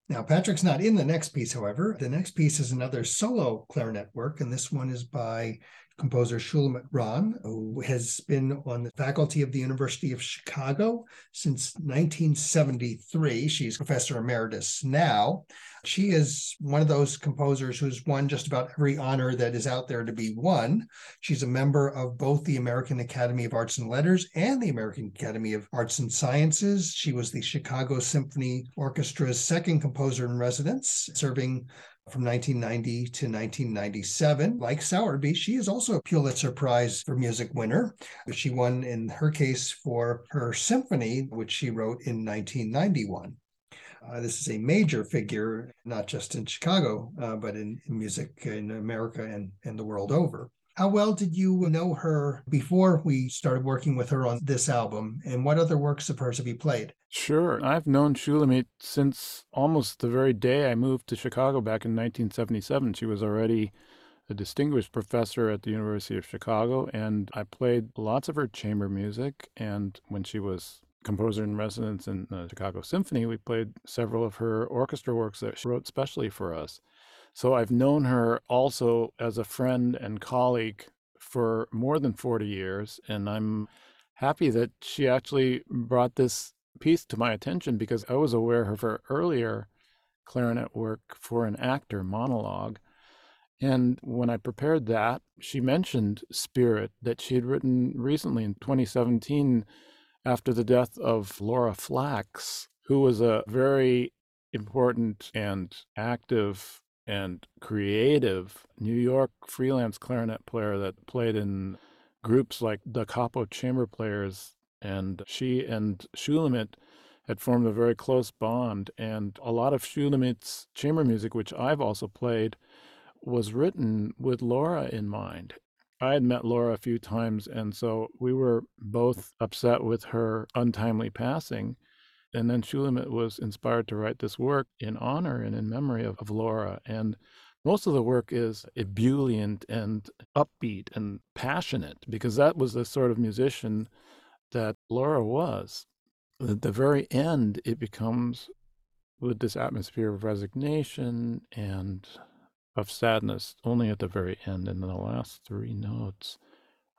Now, Patrick's not in the next piece, however. The next piece is another solo clarinet work, and this one is by composer Shulamit Ran, who has been on the faculty of the University of Chicago since 1973. She's professor emeritus now. She is one of those composers who's won just about every honor that is out there to be won. She's a member of both the American Academy of Arts and Letters and the American Academy of Arts and Sciences. She was the Chicago Symphony Orchestra's second composer in residence, serving from 1990 to 1997. Like Sowerby, she is also a Pulitzer Prize for Music winner. She won, in her case, for her symphony, which she wrote in 1991. Uh, this is a major figure, not just in Chicago, uh, but in, in, music in America and, and the world over. How well did you know her before we started working with her on this album? And what other works of hers have you played? Sure. I've known Shulamit since almost the very day I moved to Chicago back in 1977. She was already a distinguished professor at the University of Chicago, and I played lots of her chamber music. And when she was composer in residence in the Chicago Symphony, we played several of her orchestra works that she wrote specially for us. So I've known her also as a friend and colleague for more than 40 years. And I'm happy that she actually brought this piece to my attention because I was aware of her earlier clarinet work for an actor monologue. And when I prepared that, she mentioned Spirit that she had written recently in 2017 after the death of Laura Flax, who was a very important and active and creative New York freelance clarinet player that played in groups like Da Capo Chamber Players. And she and Shulamit had formed a very close bond. And a lot of Shulamit's chamber music, which I've also played, was written with Laura in mind. I had met Laura a few times, and so we were both upset with her untimely passing. And then Shulamit was inspired to write this work in honor and in memory of, of Laura. And most of the work is ebullient and upbeat and passionate because that was the sort of musician that Laura was. At the very end, it becomes with this atmosphere of resignation and of sadness only at the very end. And the last three notes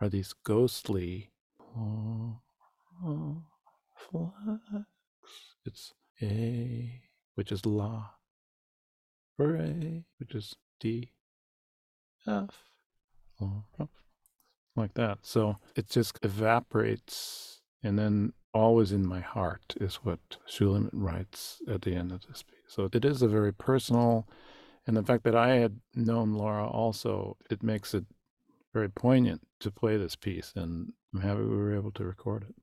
are these ghostly. Oh, oh, it's A, which is La, Re, which is D, F, like that. So it just evaporates, and then always in my heart is what Shulamit writes at the end of this piece. So it is a very personal, and the fact that I had known Laura also, it makes it very poignant to play this piece, and I'm happy we were able to record it.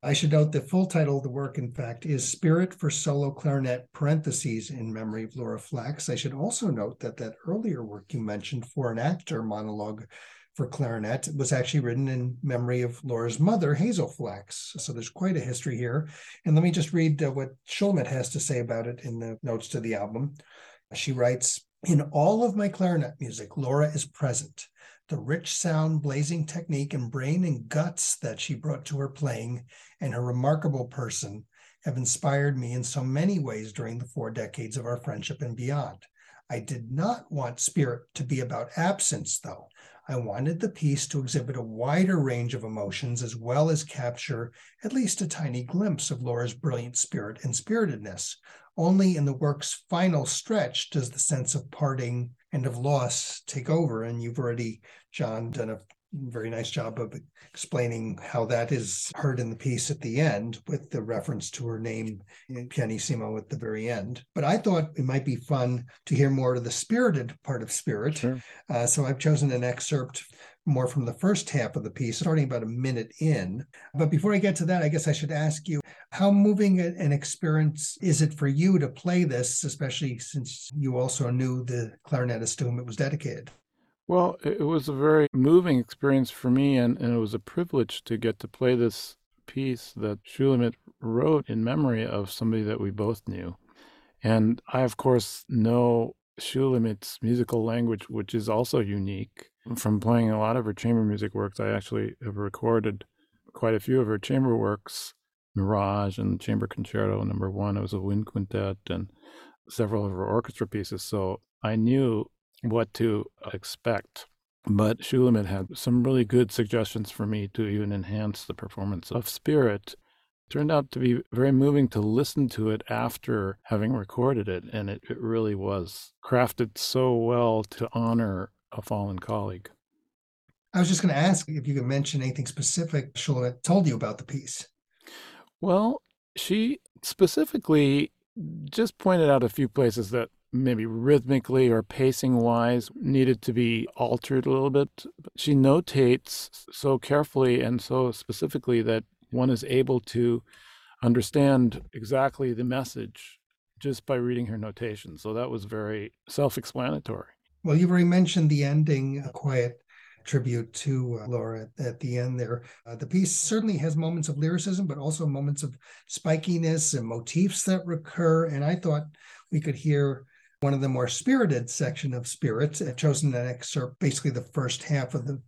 I should note the full title of the work, in fact, is Spirit for Solo Clarinet, parentheses, in memory of Laura Flax. I should also note that that earlier work you mentioned for an actor monologue for clarinet was actually written in memory of Laura's mother, Hazel Flax. So there's quite a history here. And let me just read uh, what Shulamit has to say about it in the notes to the album. She writes, in all of my clarinet music, Laura is present the rich sound, blazing technique, and brain and guts that she brought to her playing, and her remarkable person have inspired me in so many ways during the four decades of our friendship and beyond. I did not want Spirit to be about absence, though. I wanted the piece to exhibit a wider range of emotions as well as capture at least a tiny glimpse of Laura's brilliant spirit and spiritedness. only in the work's final stretch does the sense of parting and of loss take over. And you've already, John, done a very nice job of explaining how that is heard in the piece at the end with the reference to her name pianissimo at the very end. But i thought it might be fun to hear more of the spirited part of spirit. Sure. uh, so i've chosen an excerpt more from the first half of the piece starting about a minute in. But before i get to that i guess i should ask you how moving an experience is it for you to play this especially since you also knew the clarinetist to whom it was dedicated well, it was a very moving experience for me, and, and it was a privilege to get to play this piece that Shulamit wrote in memory of somebody that we both knew. And I, of course, know Shulamit's musical language, which is also unique. From playing a lot of her chamber music works, I actually have recorded quite a few of her chamber works Mirage and Chamber Concerto number one. It was a wind quintet and several of her orchestra pieces. So I knew what to expect. But Shulamit had some really good suggestions for me to even enhance the performance of Spirit. turned out to be very moving to listen to it after having recorded it, and it, it really was crafted so well to honor a fallen colleague. I was just going to ask if you could mention anything specific Shulamit told you about the piece. Well, she specifically just pointed out a few places that maybe rhythmically or pacing wise needed to be altered a little bit. She notates so carefully and so specifically that one is able to understand exactly the message just by reading her notation. So that was very self explanatory. Well, you've already mentioned the ending, a quiet tribute to uh, Laura at the end there. Uh, the piece certainly has moments of lyricism, but also moments of spikiness and motifs that recur. And I thought we could hear one of the more spirited section of spirits. I've chosen an excerpt, basically the first half of the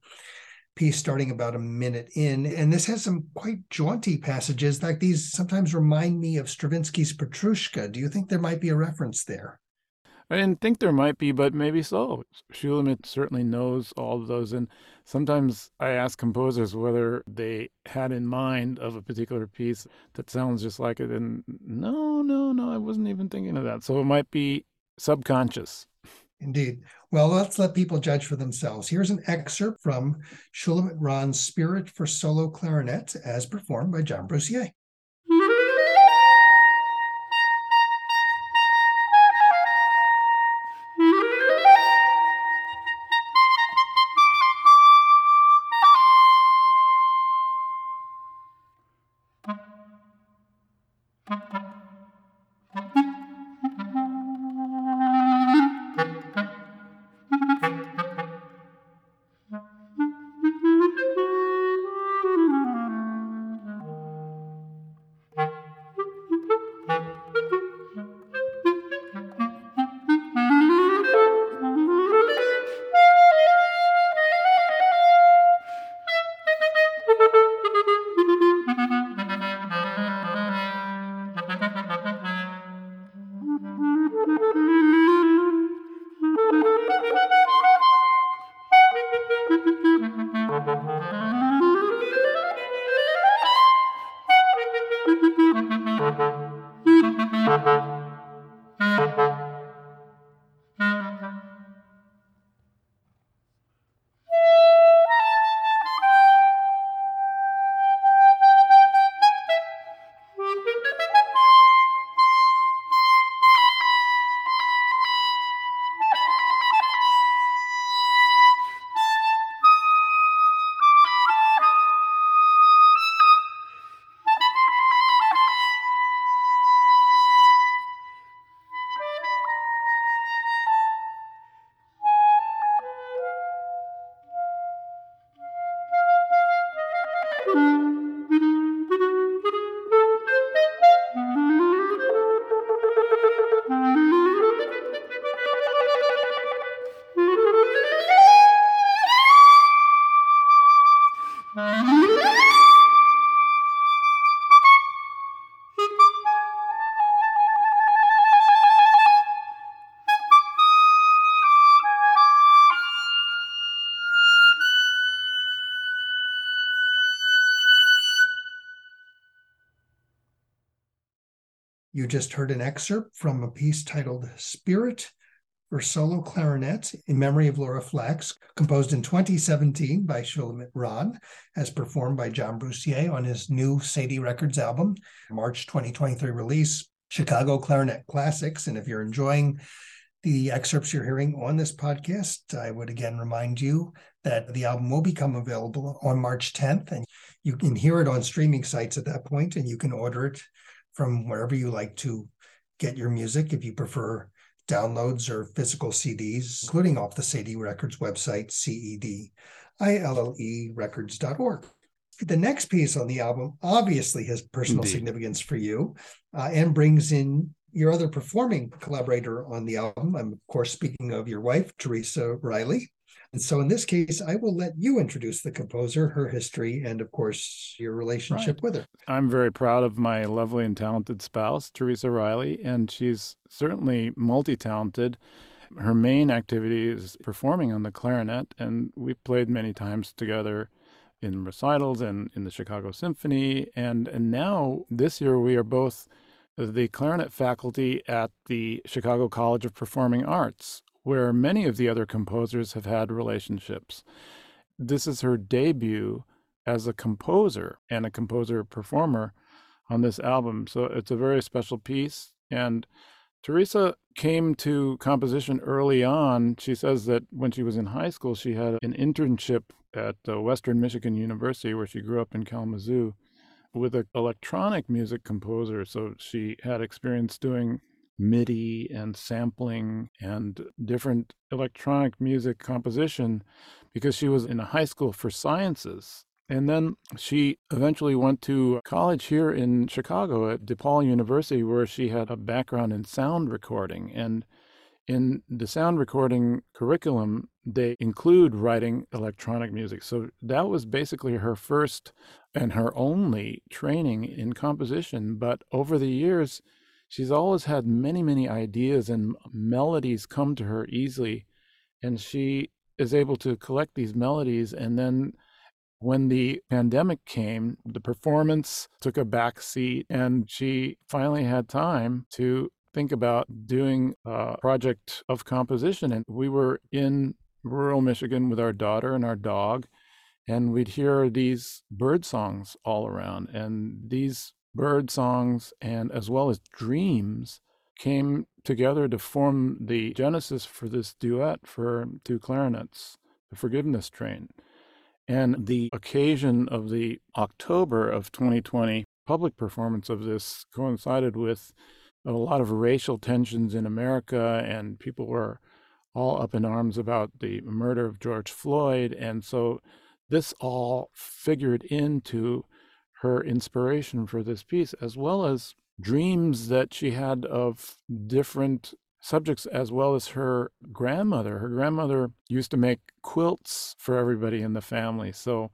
piece, starting about a minute in. And this has some quite jaunty passages, like these sometimes remind me of Stravinsky's Petrushka. Do you think there might be a reference there? I didn't think there might be, but maybe so. Shulamit certainly knows all of those. And sometimes I ask composers whether they had in mind of a particular piece that sounds just like it. And no, no, no, I wasn't even thinking of that. So it might be subconscious. Indeed. Well, let's let people judge for themselves. Here's an excerpt from Shulamit Ran's Spirit for Solo Clarinet as performed by John Bruce Yeh. Just heard an excerpt from a piece titled Spirit for solo clarinet in memory of Laura Flax, composed in 2017 by Shulamit Ran, as performed by John Bruce Yeh on his new Cedille Records album, March 2023 release, Chicago Clarinet Classics. And if you're enjoying the excerpts you're hearing on this podcast, I would again remind you that the album will become available on March 10th, and you can hear it on streaming sites at that point, and you can order it from wherever you like to get your music if you prefer downloads or physical CDs, including off the Cedille Records website, C-E-D-I-L-L-E records.org. The next piece on the album obviously has personal Indeed. significance for you uh, and brings in your other performing collaborator on the album. I'm, of course, speaking of your wife, Teresa Reilly. And so in this case, I will let you introduce the composer, her history, and of course, your relationship right. with her. I'm very proud of my lovely and talented spouse, Teresa Reilly, and she's certainly multi talented. Her main activity is performing on the clarinet, and we've played many times together in recitals and in the Chicago Symphony. And, and now, this year, we are both the clarinet faculty at the Chicago College of Performing Arts, where many of the other composers have had relationships. This is her debut as a composer and a composer performer on this album. So it's a very special piece. And Teresa came to composition early on. She says that when she was in high school, she had an internship at uh, Western Michigan University, where she grew up in Kalamazoo, with an electronic music composer. So she had experience doing MIDI and sampling and different electronic music composition because she was in a high school for sciences. And then she eventually went to college here in Chicago at DePaul University, where she had a background in sound recording. And in the sound recording curriculum, they include writing electronic music. So that was basically her first and her only training in composition. But over the years, she's always had many, many ideas and melodies come to her easily. And she is able to collect these melodies. And then when the pandemic came, the performance took a back seat, and she finally had time to think about doing a project of composition. And we were in rural Michigan with our daughter and our dog, and we'd hear these bird songs all around. And these bird songs and as well as dreams came together to form the genesis for this duet for two clarinets, the Forgiveness Train. And the occasion of the October of 2020 public performance of this coincided with a lot of racial tensions in America, and people were all up in arms about the murder of George Floyd. And so this all figured into her inspiration for this piece, as well as dreams that she had of different subjects, as well as her grandmother. Her grandmother used to make quilts for everybody in the family. So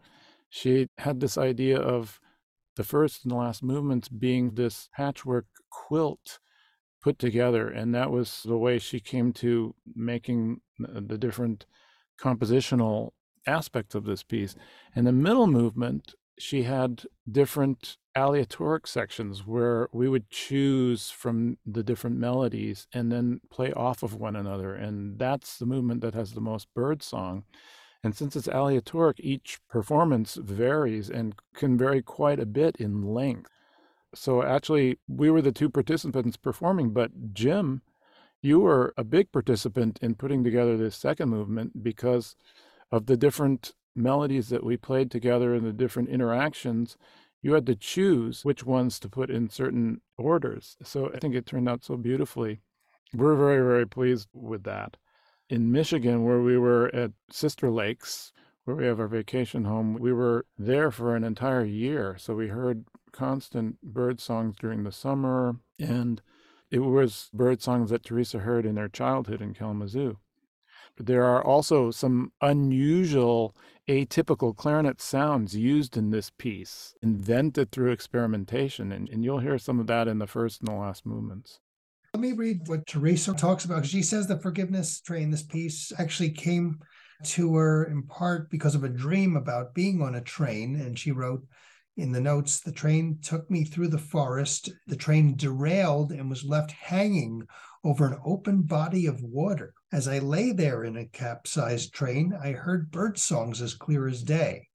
she had this idea of the first and the last movements being this patchwork quilt put together. And that was the way she came to making the different compositional aspects of this piece. And the middle movement she had different aleatoric sections where we would choose from the different melodies and then play off of one another. And that's the movement that has the most bird song. And since it's aleatoric, each performance varies and can vary quite a bit in length. So actually, we were the two participants performing, but Jim, you were a big participant in putting together this second movement because of the different melodies that we played together and the different interactions, you had to choose which ones to put in certain orders. So I think it turned out so beautifully. We're very, very pleased with that. In Michigan, where we were at Sister Lakes, where we have our vacation home, we were there for an entire year. So we heard constant bird songs during the summer, and it was bird songs that Teresa heard in their childhood in Kalamazoo. There are also some unusual, atypical clarinet sounds used in this piece, invented through experimentation. And, and you'll hear some of that in the first and the last movements. Let me read what Teresa talks about. She says the forgiveness train, this piece actually came to her in part because of a dream about being on a train. And she wrote, In the notes, the train took me through the forest. The train derailed and was left hanging over an open body of water. As I lay there in a capsized train, I heard bird songs as clear as day.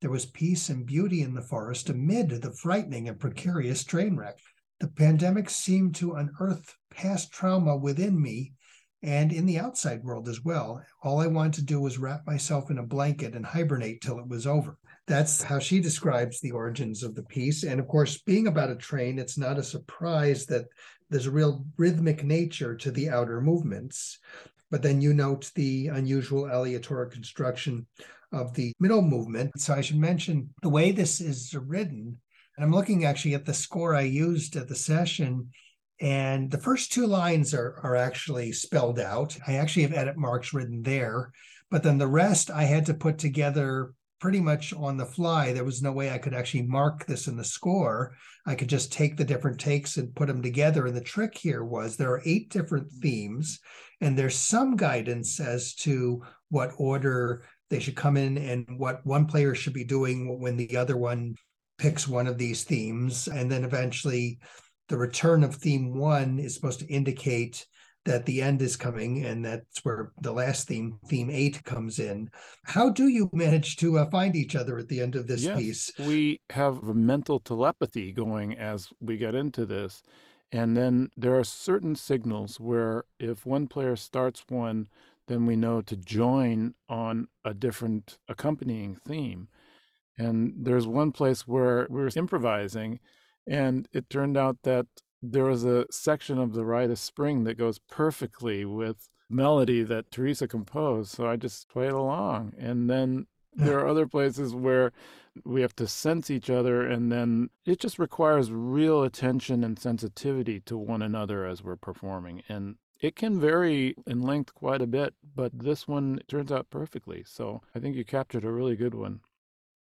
There was peace and beauty in the forest amid the frightening and precarious train wreck. The pandemic seemed to unearth past trauma within me and in the outside world as well. All I wanted to do was wrap myself in a blanket and hibernate till it was over. That's how she describes the origins of the piece. And of course, being about a train, it's not a surprise that there's a real rhythmic nature to the outer movements. But then you note the unusual aleatoric construction of the middle movement. So I should mention the way this is written. And I'm looking actually at the score I used at the session and the first two lines are, are actually spelled out. I actually have edit marks written there, but then the rest I had to put together pretty much on the fly. There was no way I could actually mark this in the score. I could just take the different takes and put them together. And the trick here was there are eight different themes, and there's some guidance as to what order they should come in and what one player should be doing when the other one picks one of these themes. And then eventually, the return of theme one is supposed to indicate that the end is coming and that's where the last theme theme eight comes in. How do you manage to uh, find each other at the end of this yes, piece? we have a mental telepathy going as we get into this. And then there are certain signals where if one player starts one then we know to join on a different accompanying theme. And there's one place where we're improvising and it turned out that there was a section of the Rite of Spring that goes perfectly with melody that Teresa composed. So I just played along. And then there are other places where we have to sense each other and then it just requires real attention and sensitivity to one another as we're performing and it can vary in length quite a bit but this one turns out perfectly so i think you captured a really good one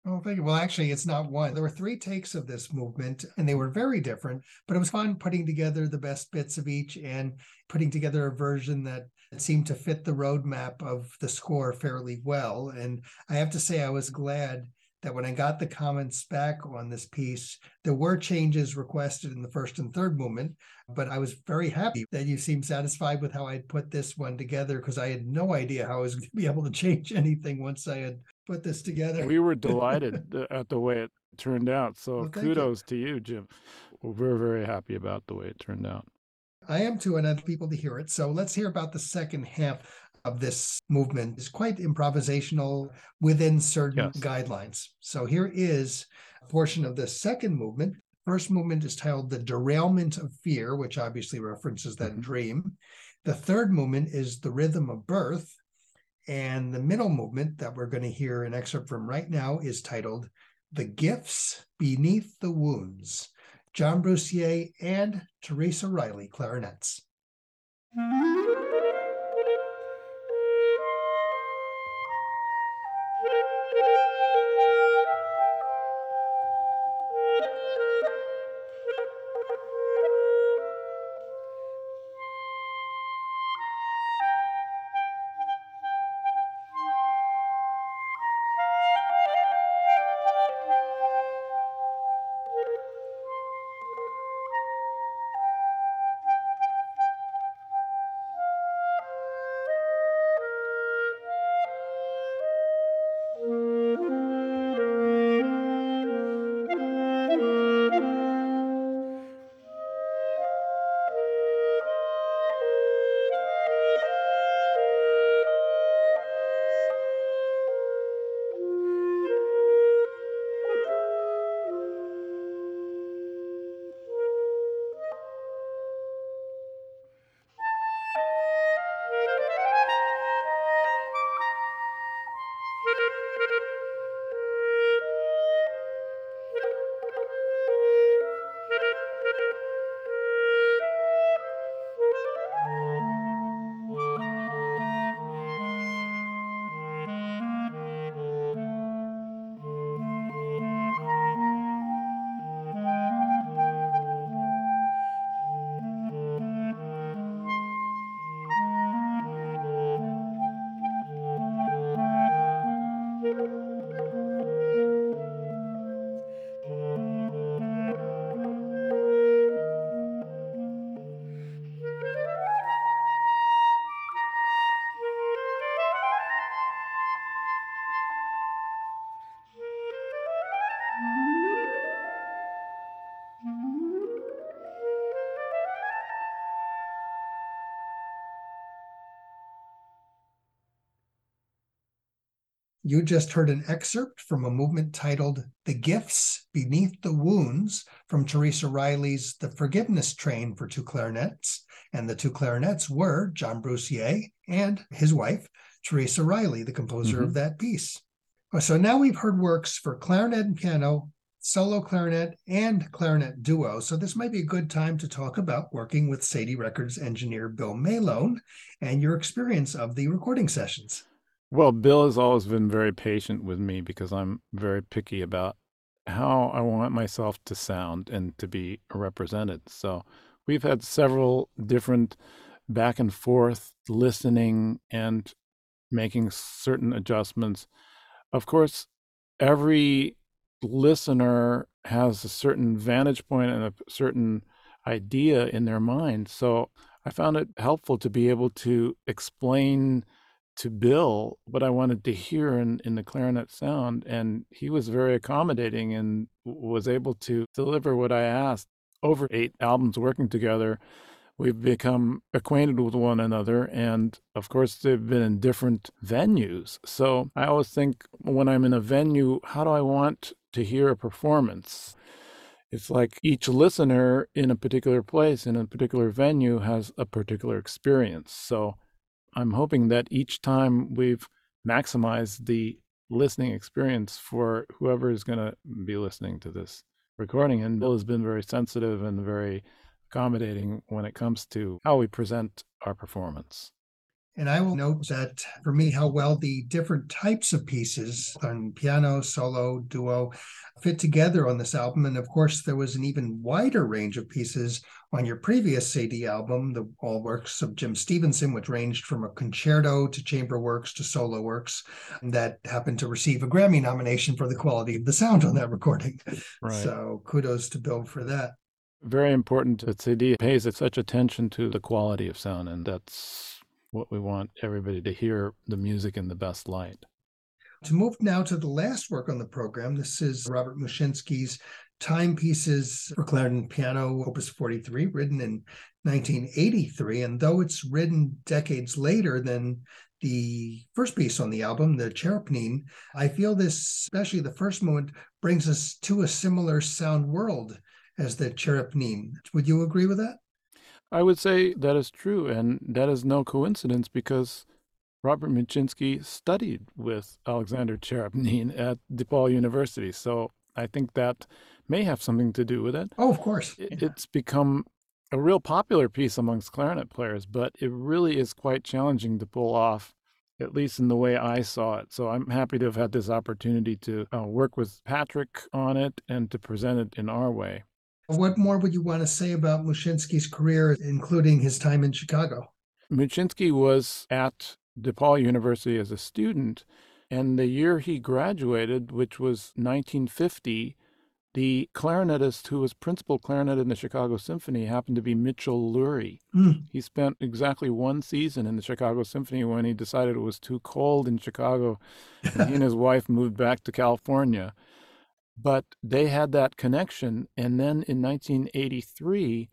Oh, thank you. Well, actually, it's not one. There were three takes of this movement, and they were very different, but it was fun putting together the best bits of each and putting together a version that seemed to fit the roadmap of the score fairly well. And I have to say, I was glad that when I got the comments back on this piece, there were changes requested in the first and third movement, but I was very happy that you seemed satisfied with how I'd put this one together because I had no idea how I was going to be able to change *laughs* anything once I had put this together. We were delighted *laughs* at the way it turned out. So well, kudos you. to you, Jim. We're very happy about the way it turned out. I am too, and other people to hear it. So let's hear about the second half of this movement. It's quite improvisational within certain yes. guidelines. So here is a portion of the second movement. First movement is titled The Derailment of Fear, which obviously references that mm-hmm. dream. The third movement is The Rhythm of Birth, and the middle movement that we're going to hear an excerpt from right now is titled The Gifts Beneath the Wounds. John Bruce Yeh and Teresa Reilly, clarinets. You just heard an excerpt from a movement titled The Gifts Beneath the Wounds from Teresa Reilly's The Forgiveness Train for Two Clarinets. And the two clarinets were John Bruce Yeh and his wife, Teresa Riley, the composer mm-hmm. of that piece. So now we've heard works for clarinet and piano, solo clarinet, and clarinet duo. So this might be a good time to talk about working with Cedille Records engineer Bill Malone and your experience of the recording sessions. Well, Bill has always been very patient with me because I'm very picky about how I want myself to sound and to be represented. So we've had several different back and forth listening and making certain adjustments. Of course, every listener has a certain vantage point and a certain idea in their mind. So I found it helpful to be able to explain to Bill what I wanted to hear in, in the clarinet sound. And he was very accommodating and was able to deliver what I asked. Over eight albums working together, we've become acquainted with one another. And of course, they've been in different venues. So I always think when I'm in a venue, how do I want to hear a performance? It's like each listener in a particular place, in a particular venue, has a particular experience. So I'm hoping that each time we've maximized the listening experience for whoever is going to be listening to this recording. And Bill has been very sensitive and very accommodating when it comes to how we present our performance. And I will note that for me, how well the different types of pieces on piano, solo, duo fit together on this album. And of course, there was an even wider range of pieces on your previous CD album, the all works of Jim Stephenson, which ranged from a concerto to chamber works to solo works that happened to receive a Grammy nomination for the quality of the sound on that recording. Right. So kudos to Bill for that. Very important that Cedille pays such attention to the quality of sound, and that's what we want everybody to hear the music in the best light. To move now to the last work on the program, this is Robert Muczynski's Timepieces for Clarinet and Piano, Opus 43, written in 1983. And though it's written decades later than the first piece on the album, the Cherepnin, I feel this, especially the first moment, brings us to a similar sound world as the Cherepnin. Would you agree with that? I would say that is true, and that is no coincidence because Robert Muczynski studied with Alexander Cherepnin *laughs* at DePaul University. So I think that may have something to do with it. Oh, of course. It's become a real popular piece amongst clarinet players, but it really is quite challenging to pull off, at least in the way I saw it. So I'm happy to have had this opportunity to uh, work with Patrick on it and to present it in our way. What more would you want to say about Muczynski's career, including his time in Chicago? Muczynski was at DePaul University as a student, and the year he graduated, which was 1950, the clarinetist who was principal clarinet in the Chicago Symphony happened to be Mitchell Lurie. Mm. He spent exactly one season in the Chicago Symphony when he decided it was too cold in Chicago, and he and his *laughs* wife moved back to California. But they had that connection. And then in 1983,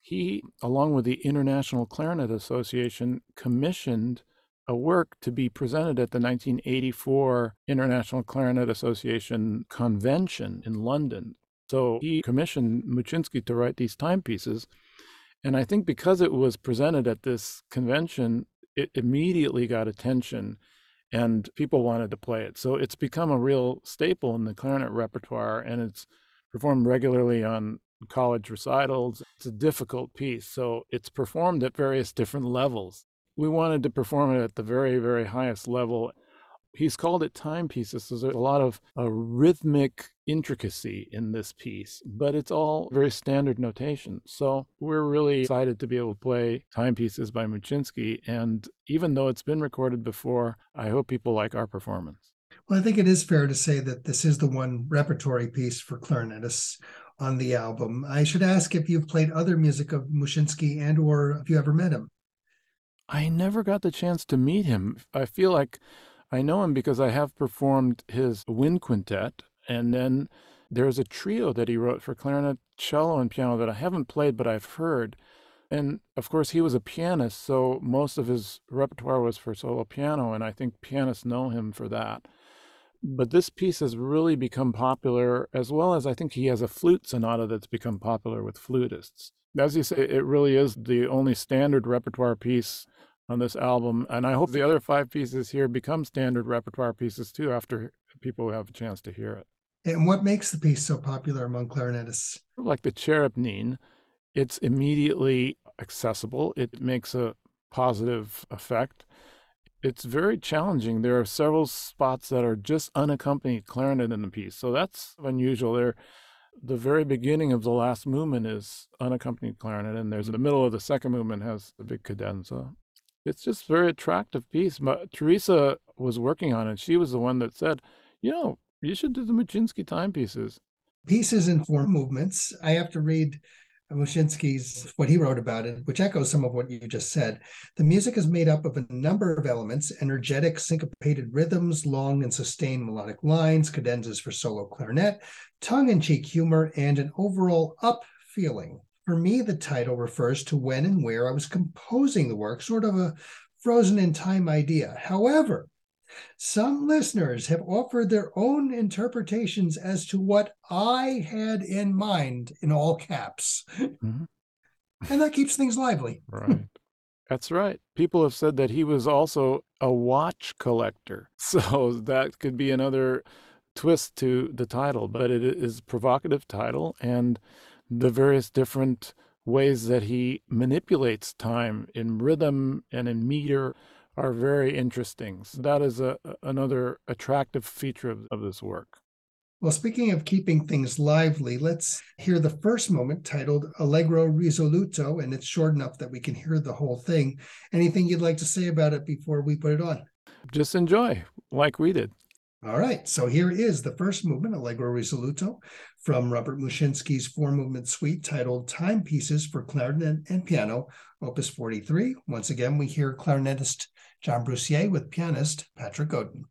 he, along with the International Clarinet Association, commissioned a work to be presented at the 1984 International Clarinet Association convention in London. So he commissioned Muczynski to write these timepieces. And I think because it was presented at this convention, it immediately got attention and people wanted to play it. So it's become a real staple in the clarinet repertoire and it's performed regularly on college recitals. It's a difficult piece, so it's performed at various different levels. We wanted to perform it at the very, very highest level he's called it timepieces. So there's a lot of a rhythmic intricacy in this piece, but it's all very standard notation. So we're really excited to be able to play timepieces by Muczynski. And even though it's been recorded before, I hope people like our performance. Well, I think it is fair to say that this is the one repertory piece for clarinetists on the album. I should ask if you've played other music of Muczynski and or if you ever met him. I never got the chance to meet him. I feel like I know him because I have performed his wind quintet, and then there's a trio that he wrote for clarinet, cello, and piano that I haven't played, but I've heard. And of course, he was a pianist, so most of his repertoire was for solo piano, and I think pianists know him for that. But this piece has really become popular, as well as I think he has a flute sonata that's become popular with flutists. As you say, it really is the only standard repertoire piece on this album. And I hope the other five pieces here become standard repertoire pieces too after people have a chance to hear it. And what makes the piece so popular among clarinetists? Like the Cherepnin, it's immediately accessible. It makes a positive effect. It's very challenging. There are several spots that are just unaccompanied clarinet in the piece. So that's unusual. There the very beginning of the last movement is unaccompanied clarinet, and there's the middle of the second movement has the big cadenza. It's just very attractive piece. But Teresa was working on it. She was the one that said, you know, you should do the Muczynski timepieces. Pieces in four movements. I have to read Muczynski's what he wrote about it, which echoes some of what you just said. The music is made up of a number of elements energetic, syncopated rhythms, long and sustained melodic lines, cadenzas for solo clarinet, tongue in cheek humor, and an overall up feeling. For me, the title refers to when and where I was composing the work, sort of a frozen in time idea. However, some listeners have offered their own interpretations as to what I had in mind in all caps. Mm-hmm. and that keeps things lively. Right. That's right. People have said that he was also a watch collector. *laughs* So that could be another twist to the title, but it is a provocative title and the various different ways that he manipulates time in rhythm and in meter are very interesting. So that is a, another attractive feature of, of this work. Well, speaking of keeping things lively, let's hear the first moment titled Allegro Risoluto, and it's short enough that we can hear the whole thing. Anything you'd like to say about it before we put it on? Just enjoy, like we did. All right, so here is the first movement, Allegro Risoluto, from Robert Muczynski's four movement suite titled Timepieces for Clarinet and Piano, Opus 43. Once again, we hear clarinetist John Bruce Yeh with pianist Patrick Godon.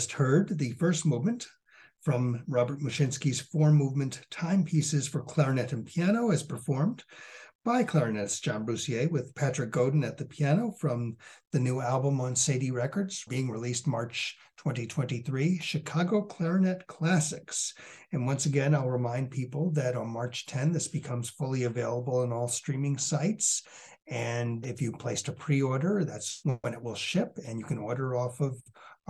just heard the first movement from Robert Muczynski's four movement timepieces for clarinet and piano as performed by clarinetist John Bruce Yeh with Patrick Godon at the piano from the new album on Cedille Records being released March 2023, Chicago Clarinet Classics. And once again, I'll remind people that on March 10, this becomes fully available on all streaming sites. And if you placed a pre order, that's when it will ship, and you can order off of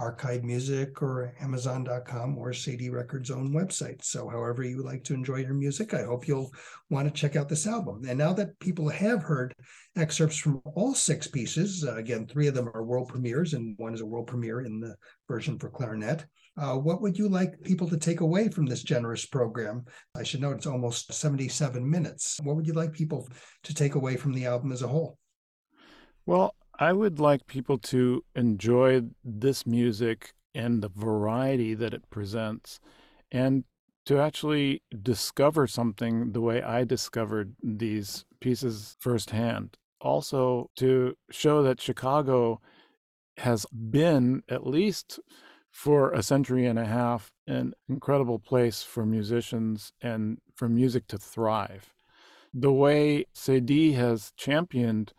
ArkivMusic or Amazon.com or Cedille Records' own website. So, however you like to enjoy your music, I hope you'll want to check out this album. And now that people have heard excerpts from all six pieces, uh, again, three of them are world premieres, and one is a world premiere in the version for clarinet. Uh, what would you like people to take away from this generous program? I should note it's almost 77 minutes. What would you like people to take away from the album as a whole? Well, I would like people to enjoy this music and the variety that it presents and to actually discover something the way I discovered these pieces firsthand. Also, to show that Chicago has been, at least for a century and a half, an incredible place for musicians and for music to thrive. The way Cedille has championed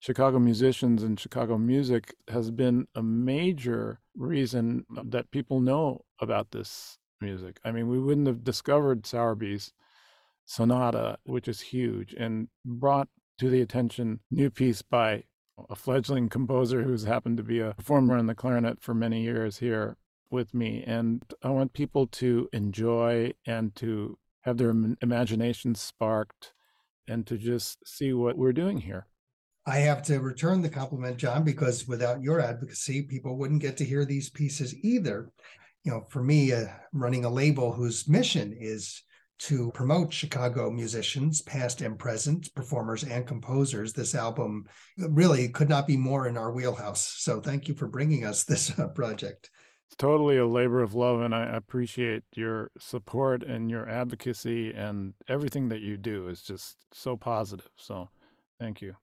Chicago musicians and Chicago music has been a major reason that people know about this music. I mean, we wouldn't have discovered Sowerby's Sonata, which is huge, and brought to the attention new piece by a fledgling composer who's happened to be a performer on the clarinet for many years here with me. And I want people to enjoy and to have their imagination sparked and to just see what we're doing here. I have to return the compliment, John, because without your advocacy, people wouldn't get to hear these pieces either. You know, for me, uh, running a label whose mission is to promote Chicago musicians, past and present, performers and composers, this album really could not be more in our wheelhouse. So thank you for bringing us this uh, project. It's totally a labor of love, and I appreciate your support and your advocacy, and everything that you do is just so positive. So thank you.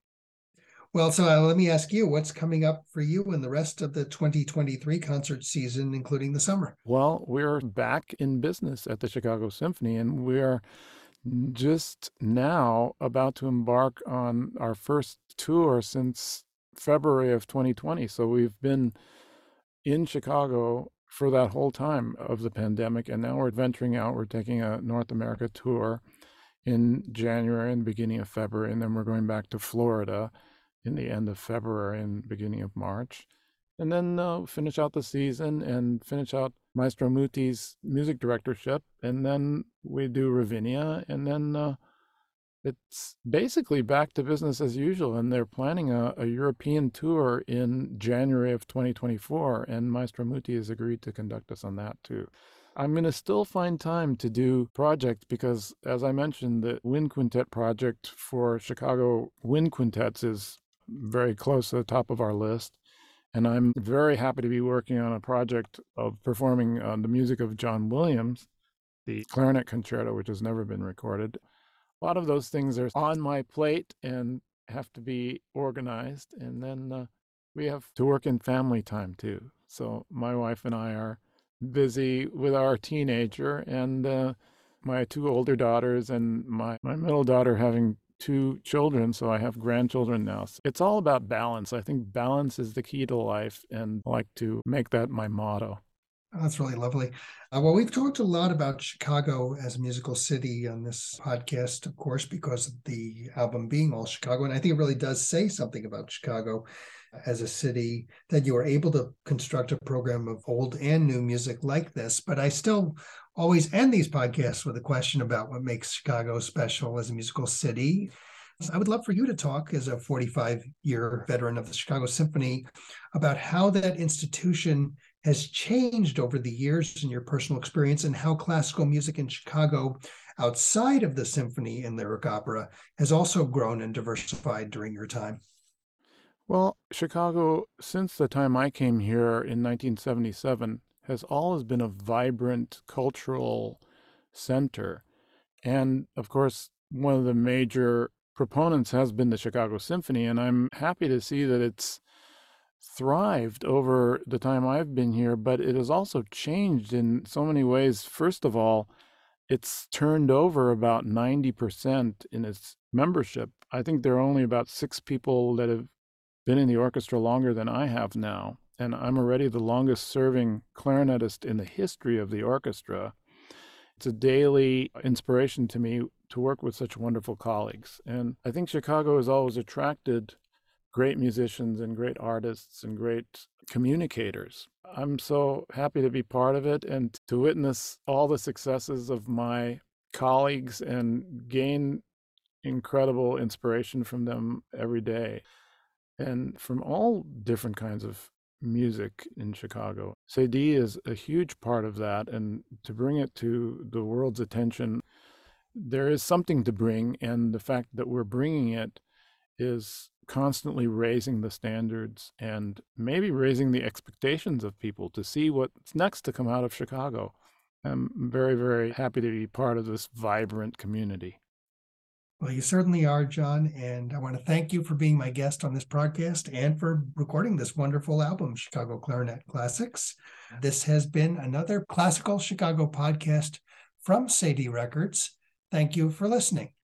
Well, so uh, let me ask you, what's coming up for you in the rest of the 2023 concert season, including the summer? Well, we're back in business at the Chicago Symphony, and we're just now about to embark on our first tour since February of 2020. So we've been in Chicago for that whole time of the pandemic, and now we're venturing out. We're taking a North America tour in January and beginning of February, and then we're going back to Florida in the end of February and beginning of March. And then uh, finish out the season and finish out Maestro Muti's music directorship. And then we do Ravinia. And then uh, it's basically back to business as usual. And they're planning a, a, European tour in January of 2024. And Maestro Muti has agreed to conduct us on that too. I'm going to still find time to do projects because, as I mentioned, the Wind Quintet project for Chicago Wind Quintets is very close to the top of our list. And I'm very happy to be working on a project of performing uh, the music of John Williams, the clarinet concerto, which has never been recorded. A lot of those things are on my plate and have to be organized. And then uh, we have to work in family time too. So my wife and I are busy with our teenager and uh, my two older daughters and my, my middle daughter having two children, so I have grandchildren now. So it's all about balance. I think balance is the key to life, and I like to make that my motto. Oh, that's really lovely. Uh, well, we've talked a lot about Chicago as a musical city on this podcast, of course, because of the album being all Chicago. And I think it really does say something about Chicago as a city that you are able to construct a program of old and new music like this. But I still always end these podcasts with a question about what makes Chicago special as a musical city. I would love for you to talk as a 45 year veteran of the Chicago Symphony about how that institution has changed over the years in your personal experience and how classical music in Chicago outside of the symphony and lyric opera has also grown and diversified during your time. Well, Chicago, since the time I came here in 1977, has always been a vibrant cultural center. And of course, one of the major proponents has been the Chicago Symphony. And I'm happy to see that it's thrived over the time I've been here, but it has also changed in so many ways. First of all, it's turned over about 90% in its membership. I think there are only about six people that have been in the orchestra longer than I have now. And I'm already the longest serving clarinetist in the history of the orchestra. It's a daily inspiration to me to work with such wonderful colleagues. And I think Chicago has always attracted great musicians and great artists and great communicators. I'm so happy to be part of it and to witness all the successes of my colleagues and gain incredible inspiration from them every day and from all different kinds of music in Chicago. Cedille is a huge part of that and to bring it to the world's attention there is something to bring and the fact that we're bringing it is constantly raising the standards and maybe raising the expectations of people to see what's next to come out of Chicago. I'm very, very happy to be part of this vibrant community. Well, you certainly are, John. And I want to thank you for being my guest on this podcast and for recording this wonderful album, Chicago Clarinet Classics. This has been another classical Chicago podcast from Cedille Records. Thank you for listening.